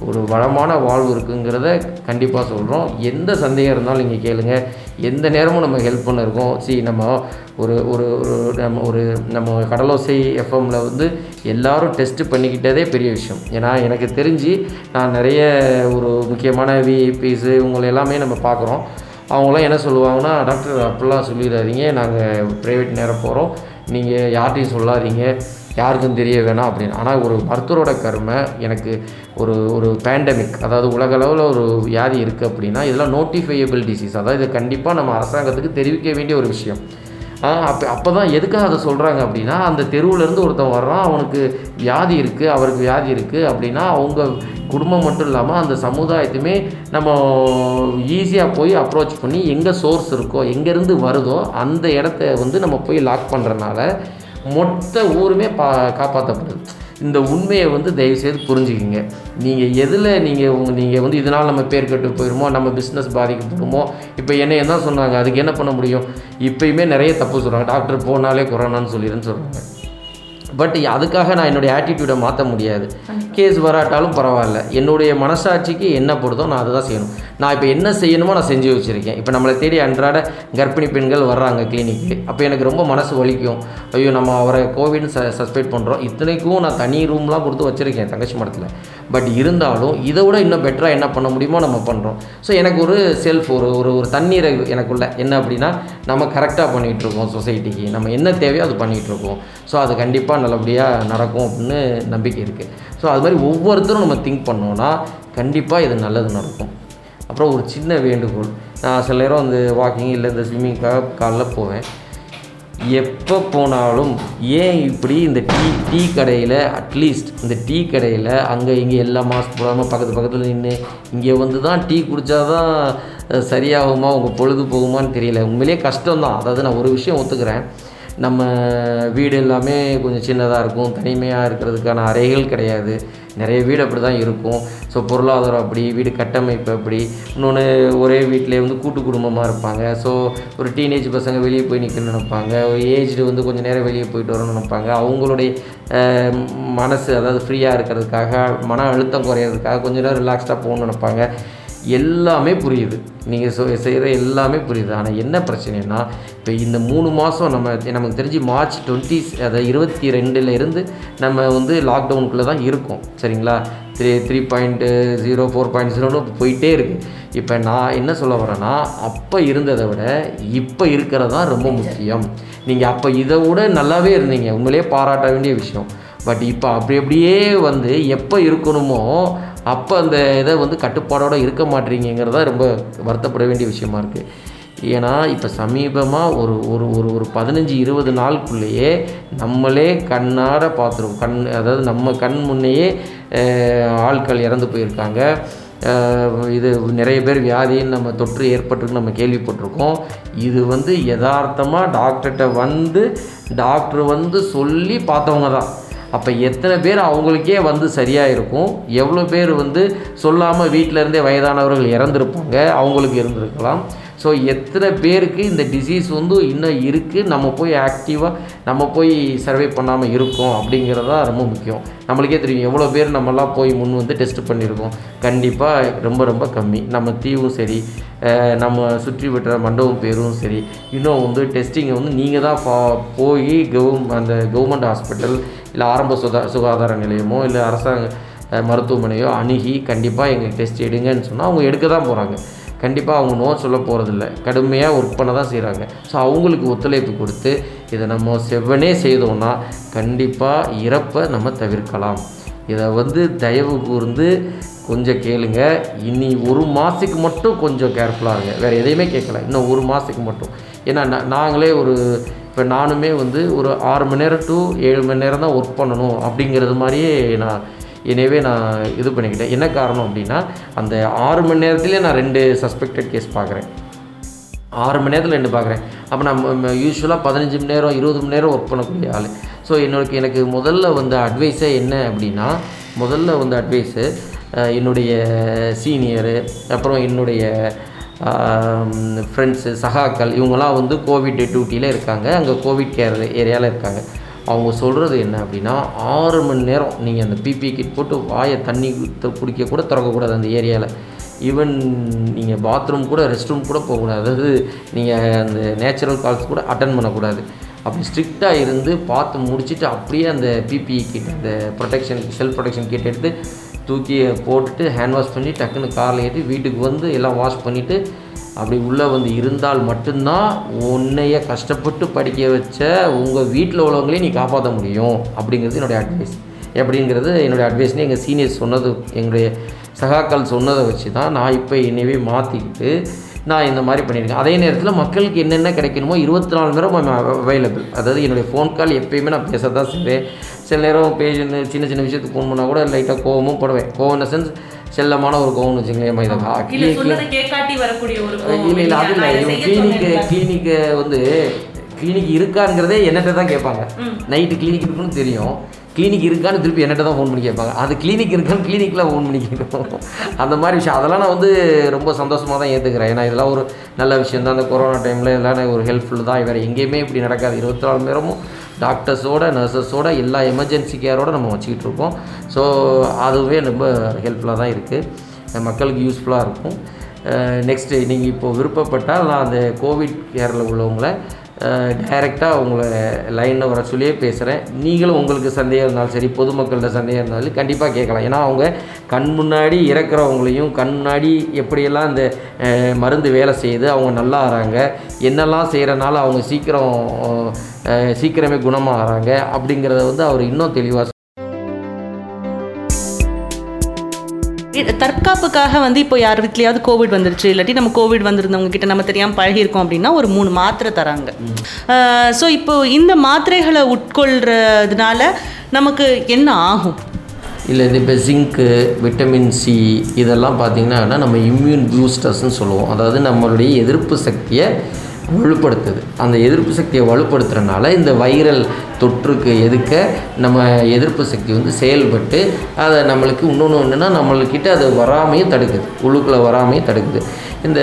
ஒரு வளமான வாழ்வு இருக்குங்கிறத கண்டிப்பாக சொல்கிறோம் எந்த சந்தேகம் இருந்தாலும் நீங்கள் கேளுங்கள் எந்த நேரமும் நம்ம ஹெல்ப் பண்ணிருக்கோம். சி நம்ம ஒரு ஒரு ஒரு நம்ம ஒரு நம்ம கடலோசை எஃப்எம்மில் வந்து எல்லாரும் டெஸ்ட்டு பண்ணிக்கிட்டதே பெரிய விஷயம். ஏன்னா எனக்கு தெரிஞ்சு நான் நிறைய ஒரு முக்கியமான விஐபிஸு இவங்களை எல்லாமே நம்ம பார்க்குறோம். அவங்களாம் என்ன சொல்லுவாங்கன்னா டாக்டர் அப்படிலாம் சொல்லிடாதீங்க. நாங்கள் ப்ரைவேட் நேரம் போகிறோம் நீங்கள் யார்ட்டையும் சொல்லாதீங்க. யாருக்கும் தெரிய வேணாம் அப்படின்னு. ஆனால் ஒரு மருத்துவரோட கருமை எனக்கு ஒரு ஒரு பேண்டமிக் அதாவது உலகளவில் ஒரு வியாதி இருக்குது அப்படின்னா இதெல்லாம் நோட்டிஃபையபிள் டிசீஸ் அதாவது இது கண்டிப்பாக நம்ம அரசாங்கத்துக்கு தெரிவிக்க வேண்டிய ஒரு விஷயம். அப்போ அப்போ தான் எதுக்காக அதை சொல்கிறாங்க அப்படின்னா அந்த தெருவுலேருந்து ஒருத்தன் வர்றான் அவனுக்கு வியாதி இருக்குது அவருக்கு வியாதி இருக்குது அப்படின்னா அவங்க குடும்பம் மட்டும் இல்லாமல் அந்த சமுதாயத்தையுமே நம்ம ஈஸியாக போய் அப்ரோச் பண்ணி எங்கே சோர்ஸ் இருக்கோ எங்கேருந்து வருதோ அந்த இடத்த வந்து நம்ம போய் லாக் பண்ணுறனால மொத்த ஊருமே பா காப்பாற்றப்படுது இந்த உண்மையை வந்து தயவுசெய்து புரிஞ்சுக்கிங்க. நீங்கள் எதில் நீங்கள் உங்க நீங்கள் வந்து இதனால் நம்ம பேர் கெட்டு போயிருமோ நம்ம பிஸ்னஸ் பாதிக்கப்படுமோ இப்போ என்ன என்ன சொன்னாங்க. அதுக்கு என்ன பண்ண முடியும்? இப்பயுமே நிறைய தப்பு சொல்கிறாங்க டாக்டர் போனாலே கொரோனான்னு சொல்லிடுன்னு சொல்கிறாங்க பட் அதுக்காக நான் என்னுடைய ஆட்டிடியூடை மாற்ற முடியாது. கேஸ் வராட்டாலும் பரவாயில்ல. என்னுடைய மனசாட்சிக்கு என்ன படுதோ நான் அதுதான் செய்யணும். நான் இப்போ என்ன செய்யணுமோ நான் செஞ்சு வச்சுருக்கேன். இப்போ நம்மளை தேடி அன்றாட கர்ப்பிணி பெண்கள் வர்றாங்க கிளினிக்கு அப்போ எனக்கு ரொம்ப மனசு வலிக்கும். ஐயோ நம்ம அவரை கோவிட்னு ச சஸ்பெக்ட் பண்ணுறோம் இத்தனைக்கும் நான் தனி ரூம்லாம் கொடுத்து வச்சுருக்கேன் தங்கச்சி மடத்தில். பட் இருந்தாலும் இதை விட இன்னும் பெட்டராக என்ன பண்ண முடியுமோ நம்ம பண்ணுறோம் ஸோ எனக்கு ஒரு செல்ஃப் ஒரு ஒரு ஒரு தண்ணீரை எனக்குள்ள. என்ன அப்படின்னா நம்ம கரெக்டாக பண்ணிகிட்டு இருக்கோம் சொசைட்டிக்கு நம்ம என்ன தேவையோ அது பண்ணிகிட்டு இருக்கோம். ஸோ அது கண்டிப்பாக நல்லபடியாக நடக்கும் அப்படின்னு நம்பிக்கை இருக்குது ஸோ அது மாதிரி ஒவ்வொருத்தரும் நம்ம திங்க் பண்ணோன்னா கண்டிப்பாக இது நல்லது நடக்கும். அப்புறம் ஒரு சின்ன வேண்டுகோள். நான் சில நேரம் வந்து வாக்கிங் இல்லை இந்த ஸ்விம்மிங்காக காலைல போவேன். எப்போ போனாலும் ஏன் இப்படி இந்த டீ டீ கடையில் அட்லீஸ்ட் இந்த டீ கடையில் அங்கே இங்கே எல்லா மாஸ்க் போடாமல் பக்கத்து பக்கத்தில் நின்று இங்கே வந்து தான் டீ குடித்தா தான் சரியாகுமா உங்கள் பொழுது போகுமான்னு தெரியல. உண்மையிலேயே கஷ்டம்தான். அதாவது நான் ஒரு விஷயம் ஒத்துக்கிறேன். நம்ம வீடு எல்லாமே கொஞ்சம் சின்னதாக இருக்கும். தனிமையாக இருக்கிறதுக்கான அறைகள் கிடையாது. நிறைய வீடு அப்படி தான் இருக்கும். ஸோ பொருளாதாரம் அப்படி வீடு கட்டமைப்பு அப்படி இன்னொன்று ஒரே வீட்டிலே வந்து கூட்டு குடும்பமாக இருப்பாங்க. ஸோ ஒரு டீனேஜ் பசங்க வெளியே போய் நிற்கணும்னு நினைப்பாங்க. ஒரு ஏஜ்டு வந்து கொஞ்சம் நேரம் வெளியே போயிட்டு வரணும்னு நினைப்பாங்க. அவங்களுடைய மனசு அதாவது ஃப்ரீயாக இருக்கிறதுக்காக மன அழுத்தம் குறையிறதுக்காக கொஞ்சம் நேரம் ரிலாக்ஸ்டாக போகணும்னு நினைப்பாங்க. எல்லாமே புரியுது. நீங்கள் சொ செய்கிற எல்லாமே புரியுது. ஆனால் என்ன பிரச்சனைனா இப்போ இந்த மூணு மாதம் நம்ம நமக்கு தெரிஞ்சு மார்ச் டுவெண்ட்டி அதாவது இருபத்தி ரெண்டுலேருந்து நம்ம வந்து லாக்டவுனுக்குள்ளே தான் இருக்கோம். சரிங்களா? Three three point zero four point ஜீரோன்னு போயிட்டே இருக்குது இப்போ நான் என்ன சொல்ல வரேன்னா அப்போ இருந்ததை விட இப்போ இருக்கிறது தான் ரொம்ப முக்கியம். நீங்கள் அப்போ இதை விட நல்லாவே இருந்தீங்க. உங்களே பாராட்ட வேண்டிய விஷயம். பட் இப்போ அப்படி அப்படியே வந்து எப்போ இருக்கணுமோ அப்போ அந்த இதை வந்து கட்டுப்பாடோடு இருக்க மாட்டீங்கிறதா ரொம்ப வருத்தப்பட வேண்டிய விஷயமா இருக்குது ஏன்னா இப்போ சமீபமாக ஒரு ஒரு ஒரு ஒரு பதினஞ்சு இருபது நாளுக்குள்ளேயே நம்மளே கண்ணார பார்த்துருவோம் கண் அதாவது நம்ம கண் முன்னையே ஆட்கள் இறந்து போயிருக்காங்க. இது நிறைய பேர் வியாதின்னு நம்ம தொற்று ஏற்பட்டிருக்கு நம்ம கேள்விப்பட்டிருக்கோம். இது வந்து யதார்த்தமாக டாக்டர்கிட்ட வந்து டாக்டர் வந்து சொல்லி பார்த்தவங்க தான். அப்போ எத்தனை பேர் அவங்களுக்கே வந்து சரியாக இருக்கும் எவ்வளோ பேர் வந்து சொல்லாமல் வீட்டில் இருந்தே வயதானவர்கள் இறந்துருப்பாங்க. அவங்களுக்கு இருந்திருக்கலாம். ஸோ எத்தனை பேருக்கு இந்த டிசீஸ் வந்து இன்னும் இருக்குது நம்ம போய் ஆக்டிவாக நம்ம போய் சர்வே பண்ணாமல் இருக்கோம் அப்படிங்கிறது தான் ரொம்ப முக்கியம். நம்மளுக்கே தெரியும் எவ்வளோ பேர் நம்மலாம் போய் முன் வந்து டெஸ்ட் பண்ணியிருக்கோம். கண்டிப்பாக ரொம்ப ரொம்ப கம்மி. நம்ம தீவும் சரி நம்ம சுற்றி விட்டுற மண்டபம் பேரும் சரி இன்னும் வந்து டெஸ்டிங்கை வந்து நீங்கள் தான் ஃபா போய் கவர்ம் அந்த கவர்மெண்ட் ஹாஸ்பிட்டல் இல்லை ஆரம்ப சுகா சுகாதார நிலையமோ இல்லை அரசாங்க மருத்துவமனையோ அணுகி கண்டிப்பாக எங்களுக்கு டெஸ்ட் எடுங்கன்னு சொன்னால் அவங்க எடுக்க தான் போகிறாங்க கண்டிப்பாக அவங்க நோ சொல்ல போகிறதில்ல கடுமையாக ஒர்க் பண்ண தான் செய்கிறாங்க ஸோ அவங்களுக்கு ஒத்துழைப்பு கொடுத்து இதை நம்ம செவ்வனே செய்தோம்னா கண்டிப்பாக இறப்பை நம்ம தவிர்க்கலாம். இதை வந்து தயவு கூர்ந்து கொஞ்சம் கேளுங்க. இனி ஒரு மாதத்துக்கு மட்டும் கொஞ்சம் கேர்ஃபுல்லாக இருங்க. வேறு எதையுமே கேட்கல. இன்னும் ஒரு மாதத்துக்கு மட்டும். ஏன்னா நாங்களே ஒரு இப்போ நானுமே வந்து ஒரு ஆறு மணி நேரம் டு ஏழு மணி நேரம் தான் ஒர்க் பண்ணணும் அப்படிங்கிறது மாதிரியே நான் எனவே நான் இது பண்ணிக்கிட்டேன். என்ன காரணம் அப்படின்னா அந்த ஆறு மணி நேரத்துலேயே நான் ரெண்டு சஸ்பெக்டட் கேஸ் பார்க்குறேன். ஆறு மணி நேரத்தில் ரெண்டு பார்க்குறேன். அப்போ நான் யூஸ்வலாக பதினஞ்சு மணி நேரம் இருபது மணி நேரம் ஒர்க் பண்ணக்கூடிய ஆள். ஸோ என்னோட எனக்கு முதல்ல வந்த அட்வைஸே என்ன அப்படின்னா முதல்ல வந்த அட்வைஸு என்னுடைய சீனியரு அப்புறம் என்னுடைய ஃப்ரெண்ட்ஸு சகாக்கள் இவங்கெல்லாம் வந்து கோவிட் டியூட்டியில் இருக்காங்க. அங்கே கோவிட் கேர் ஏரியாவில் இருக்காங்க. அவங்க சொல்கிறது என்ன அப்படின்னா ஆறு மணி நேரம் நீங்கள் அந்த பிபி கிட் போட்டு வாயை தண்ணி கு- குடிக்க கூட திறக்கக்கூடாது அந்த ஏரியாவில் ஈவன் நீங்கள் பாத்ரூம் கூட ரெஸ்ட் ரூம் கூட போகக்கூடாது. அதாவது நீங்கள் அந்த நேச்சுரல் கால்ஸ் கூட அட்டன் பண்ணக்கூடாது. அப்படி ஸ்ட்ரிக்டாக இருந்து பார்த்து முடிச்சுட்டு அப்படியே அந்த பிபிஇ கிட் அந்த ப்ரொடெக்ஷன் செல்ஃப் ப்ரொடெக்ஷன் கிட் எடுத்து தூக்கி போட்டுட்டு ஹேண்ட் வாஷ் பண்ணி டக்குன்னு காரில் ஏற்றி வீட்டுக்கு வந்து எல்லாம் வாஷ் பண்ணிவிட்டு அப்படி உள்ளே வந்து இருந்தால் மட்டும்தான் உன்னைய கஷ்டப்பட்டு படிக்க வச்ச உங்கள் வீட்டில் உள்ளவங்களையும் நீ காப்பாற்ற முடியும். அப்படிங்கிறது என்னுடைய அட்வைஸ் எப்படிங்கிறது என்னுடைய அட்வைஸ்னு எங்கள் சீனியர்ஸ் சொன்னது எங்களுடைய சகாக்கள் சொன்னதை வச்சு தான் நான் இப்போ என்னையவே மாற்றிக்கிட்டு நான் இந்த மாதிரி பண்ணியிருக்கேன். அதே நேரத்தில் மக்களுக்கு என்னென்ன கிடைக்கணுமோ இருபத்தி நாலு நேரம் அவைலபிள் அதாவது என்னுடைய ஃபோன் கால் எப்பயுமே நான் பேச தான் செய்வேன். சில நேரம் பேஜ் சின்ன சின்ன விஷயத்துக்கு ஃபோன் பண்ணால் கூட லைட்டாக கோவமும் போடுவேன். கோவம் இந்த சென்ஸ் செல்லமான ஒரு கோவம்னு வச்சுங்களேன் இதை இல்ல. இல்லை அது இல்லை. இவங்க கிளினிக்கு. கிளினிக்கு வந்து கிளினிக் இருக்காங்கிறதே என்னட்ட தான் கேட்பாங்க. நைட்டு கிளினிக் இருக்குன்னு தெரியும். கிளினிக் இருக்கான்னு திருப்பி என்னட்ட தான் ஃபோன் பண்ணி கேட்பாங்க. அது கிளினிக் இருக்கான்னு கிளினிக்கில் ஃபோன் பண்ணி கேட்கும் அந்த மாதிரி விஷயம். அதெல்லாம் நான் வந்து ரொம்ப சந்தோஷமாக தான் ஏற்றுக்கிறேன் ஏன்னா இதெல்லாம் ஒரு நல்ல விஷயம் தான் அந்த கொரோனா டைமில் இதெல்லாம் ஒரு ஹெல்ப்ஃபுல் தான். வேறு எங்கேயுமே இப்படி நடக்காது. இருபத்தி நாலு நேரமும் டாக்டர்ஸோட நர்சஸோட எல்லா எமர்ஜென்சி கேரோட நம்ம வச்சுக்கிட்டு இருக்கோம் ஸோ அதுவே ரொம்ப ஹெல்ப்ஃபுல்லாக தான் இருக்குது மக்களுக்கு யூஸ்ஃபுல்லாக இருக்கும். நெக்ஸ்ட்டு நீங்கள் இப்போது விருப்பப்பட்டால் நான் அந்த கோவிட் கேரில் உள்ளவங்களை டைரெக்டாக உங்களை லைனில் வர சொல்லியே பேசுகிறேன் நீங்களும் உங்களுக்கு சந்தேகம் இருந்தாலும் சரி பொதுமக்கள்கிட்ட சந்தேகம் இருந்தாலும் கண்டிப்பாக கேட்கலாம். ஏன்னா அவங்க கண் முன்னாடி இறக்குறவங்களையும் கண் முன்னாடி எப்படியெல்லாம் இந்த மருந்து வேலை செய்யுது அவங்க நல்லா ஆகிறாங்க என்னெல்லாம் செய்கிறனால அவங்க சீக்கிரம் சீக்கிரமே குணமாகறாங்க அப்படிங்கிறத வந்து அவர் இன்னும் தெளிவாக தற்காப்புக்காக வந்து இப்போ யார் வீட்லையாவது கோவிட் வந்துருச்சு இல்லாட்டி நம்ம கோவிட் வந்திருந்தவங்க கிட்ட நம்ம தெரியாமல் பழகிருக்கோம் அப்படின்னா ஒரு மூணு மாத்திரை தராங்க. ஸோ இப்போ இந்த மாத்திரைகளை உட்கொள்றதுனால நமக்கு என்ன ஆகும்? இல்லை இப்போ ஜிங்க்கு விட்டமின் சி இதெல்லாம் பார்த்திங்கன்னா நம்ம இம்யூன் பூஸ்டர்ஸ்னு சொல்லுவோம். அதாவது நம்மளுடைய எதிர்ப்பு சக்தியை வலுப்படுத்துது. அந்த எதிர்ப்பு சக்தியை வலுப்படுத்துறதுனால இந்த வைரல் தொற்றுக்கு எதுக்க நம்ம எதிர்ப்பு சக்தி வந்து செயல்பட்டு அதை நம்மளுக்கு இன்னொன்று ஒன்றுன்னா நம்மள்கிட்ட அது வராமையும் தடுக்குது. உள்ளுக்குள்ளே வராமையும் தடுக்குது. இந்த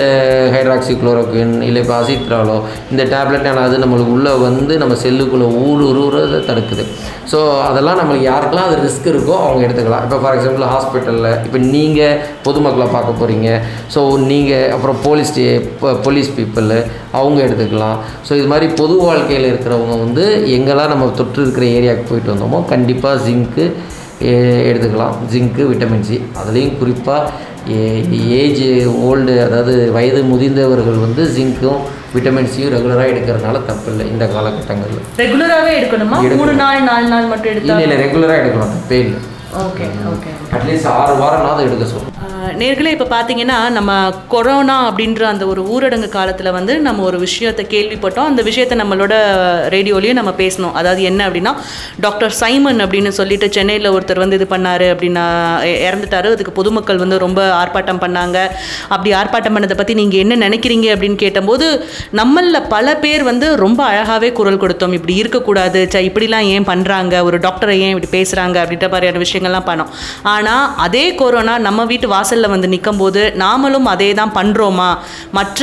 ஹைட்ராக்சி குளோரோக்வின் இல்லை இப்போ அசித்ராலோ இந்த டேப்லெட் அது நம்மளுக்கு உள்ளே வந்து நம்ம செல்லுக்குள்ளே ஊடுருவுறதை தடுக்குது. ஸோ அதெல்லாம் நம்மளுக்கு யாருக்கெல்லாம் அது ரிஸ்க் இருக்கோ அவங்க எடுத்துக்கலாம். இப்போ ஃபார் எக்ஸாம்பிள் ஹாஸ்பிட்டலில் இப்போ நீங்கள் பொதுமக்களை பார்க்க போகிறீங்க ஸோ நீங்கள் அப்புறம் போலீஸ் போலீஸ் பீப்புள் அவங்க எடுத்துக்கலாம். ஸோ இது மாதிரி பொது வாழ்க்கையில் இருக்கிறவங்க வந்து எங்கெல்லாம் நம்ம தொற்று இருக்கிற ஏரியாவுக்கு போயிட்டு வந்தோமோ கண்டிப்பாக ஜிங்க்கு எடுத்துக்கலாம். ஜிங்க்கு விட்டமின் சி அதுலேயும் குறிப்பாக ஏஜ் ஓல்டு அதாவது வயது முதிர்ந்தவர்கள் வந்து ஜிங்க்கும் விட்டமின் சியும் ரெகுலராக எடுக்கிறதுனால தப்பு இல்லை இந்த காலகட்டங்களில். ரெகுலராகவே எடுக்கணுமா? மூணு நாள் நாலு நாள் மட்டும் எடுத்தா? இல்லை இல்லை ரெகுலராக எடுக்கலாம் தப்பே இல்லை ஓகே ஓகே அட்லீஸ்ட் ஆறு வாரம்னாவது எடுக்க சொல்லுவோம் நேர்களே இப்போ பார்த்தீங்கன்னா நம்ம கொரோனா அப்படின்ற அந்த ஒரு ஊரடங்கு காலத்தில் வந்து நம்ம ஒரு விஷயத்தை கேள்விப்பட்டோம். அந்த விஷயத்தை நம்மளோட ரேடியோலையும் நம்ம பேசணும். அதாவது என்ன அப்படின்னா டாக்டர் சைமன் அப்படின்னு சொல்லிட்டு சென்னையில் ஒருத்தர் வந்து இது பண்ணார் அப்படின்னா இறந்துட்டாரு. அதுக்கு பொதுமக்கள் வந்து ரொம்ப ஆர்ப்பாட்டம் பண்ணாங்க. அப்படி ஆர்ப்பாட்டம் பண்ணதை பற்றி நீங்கள் என்ன நினைக்கிறீங்க அப்படின்னு கேட்டபோது நம்மளில் பல பேர் வந்து ரொம்ப அழகாகவே குரல் கொடுத்தோம். இப்படி இருக்கக்கூடாது. ச இப்படிலாம் ஏன் பண்ணுறாங்க ஒரு டாக்டரை ஏன் இப்படி பேசுகிறாங்க அப்படின்ற மாதிரியான விஷயங்கள்லாம் பண்ணோம். ஆனால் அதே கொரோனா நம்ம வீட்டு வாசல் வாசலில் வந்து நிற்கும்போது நாமளும் அதே தான் பண்ணுறோமா மற்ற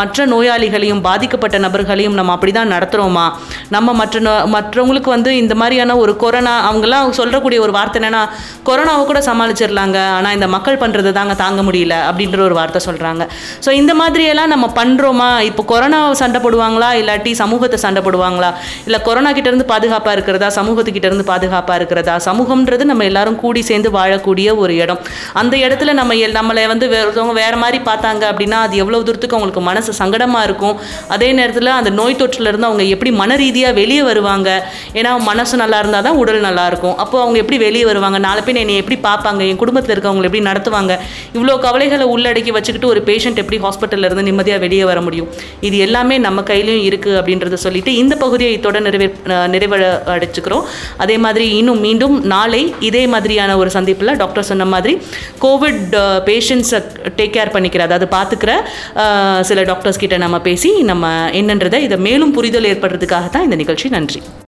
மற்ற நோயாளிகளையும் பாதிக்கப்பட்ட நபர்களையும் நம்ம அப்படி தான் நடத்துகிறோமா நம்ம மற்ற மற்றவங்களுக்கு வந்து இந்த மாதிரியான ஒரு கொரோனா அவங்கெல்லாம் சொல்லக்கூடிய ஒரு வார்த்தை என்னன்னா கொரோனாவை கூட சமாளிச்சிடலாங்க. ஆனால் இந்த மக்கள் பண்ணுறது தாங்க தாங்க முடியல அப்படின்ற ஒரு வார்த்தை சொல்கிறாங்க ஸோ இந்த மாதிரியெல்லாம் நம்ம பண்ணுறோமா இப்போ கொரோனாவை சண்டை போடுவாங்களா? இல்லாட்டி சமூகத்தை சண்டை போடுவாங்களா? இல்லை கொரோனா கிட்ட இருந்து பாதுகாப்பாக இருக்கிறதா? சமூகத்துக்கிட்ட இருந்து பாதுகாப்பாக இருக்கிறதா? சமூகம்ன்றது நம்ம எல்லாரும் கூடி சேர்ந்து வாழக்கூடிய ஒரு இடம். அந்த இடத்துல நம்ம எல்- நம்மளை வந்து வேற ஒருத்தவங்க வேறு மாதிரி பார்த்தாங்க அப்படின்னா அது எவ்வளோ தூரத்துக்கு அவங்களுக்கு மனசு சங்கடமாக இருக்கும். அதே நேரத்தில் அந்த நோய் தொற்றுலருந்து அவங்க எப்படி மன ரீதியாக வெளியே வருவாங்க? ஏன்னா மனசு நல்லா இருந்தால் தான் உடல் நல்லாயிருக்கும் அப்போ அவங்க எப்படி வெளியே வருவாங்க? நாலு பேர் என்னை எப்படி பார்ப்பாங்க? என் குடும்பத்தில் இருக்கவங்களை எப்படி நடத்துவாங்க? இவ்வளோ கவலைகளை உள்ளடக்கி வச்சுக்கிட்டு ஒரு பேஷண்ட் எப்படி ஹாஸ்பிட்டல்ல இருந்து நிம்மதியாக வெளியே வர முடியும்? இது எல்லாமே நம்ம கையிலையும் இருக்குது அப்படின்றத சொல்லிட்டு இந்த பகுதியை இத்தோட நிறைவே நிறைவ அடைச்சிக்கிறோம். அதே மாதிரி இன்னும் மீண்டும் நாளை இதே மாதிரியான ஒரு சந்திப்பில் டாக்டர் சொன்ன மாதிரி கோவிட் பேஷண்ட்ஸை டேக் கேர் பண்ணிக்கிற அதாவது பார்த்துக்கிற சில டாக்டர்ஸ் கிட்ட நம்ம பேசி நம்ம என்னன்றதை இதை மேலும் புரிதல் ஏற்படுறதுக்காக தான் இந்த நிகழ்ச்சி. நன்றி.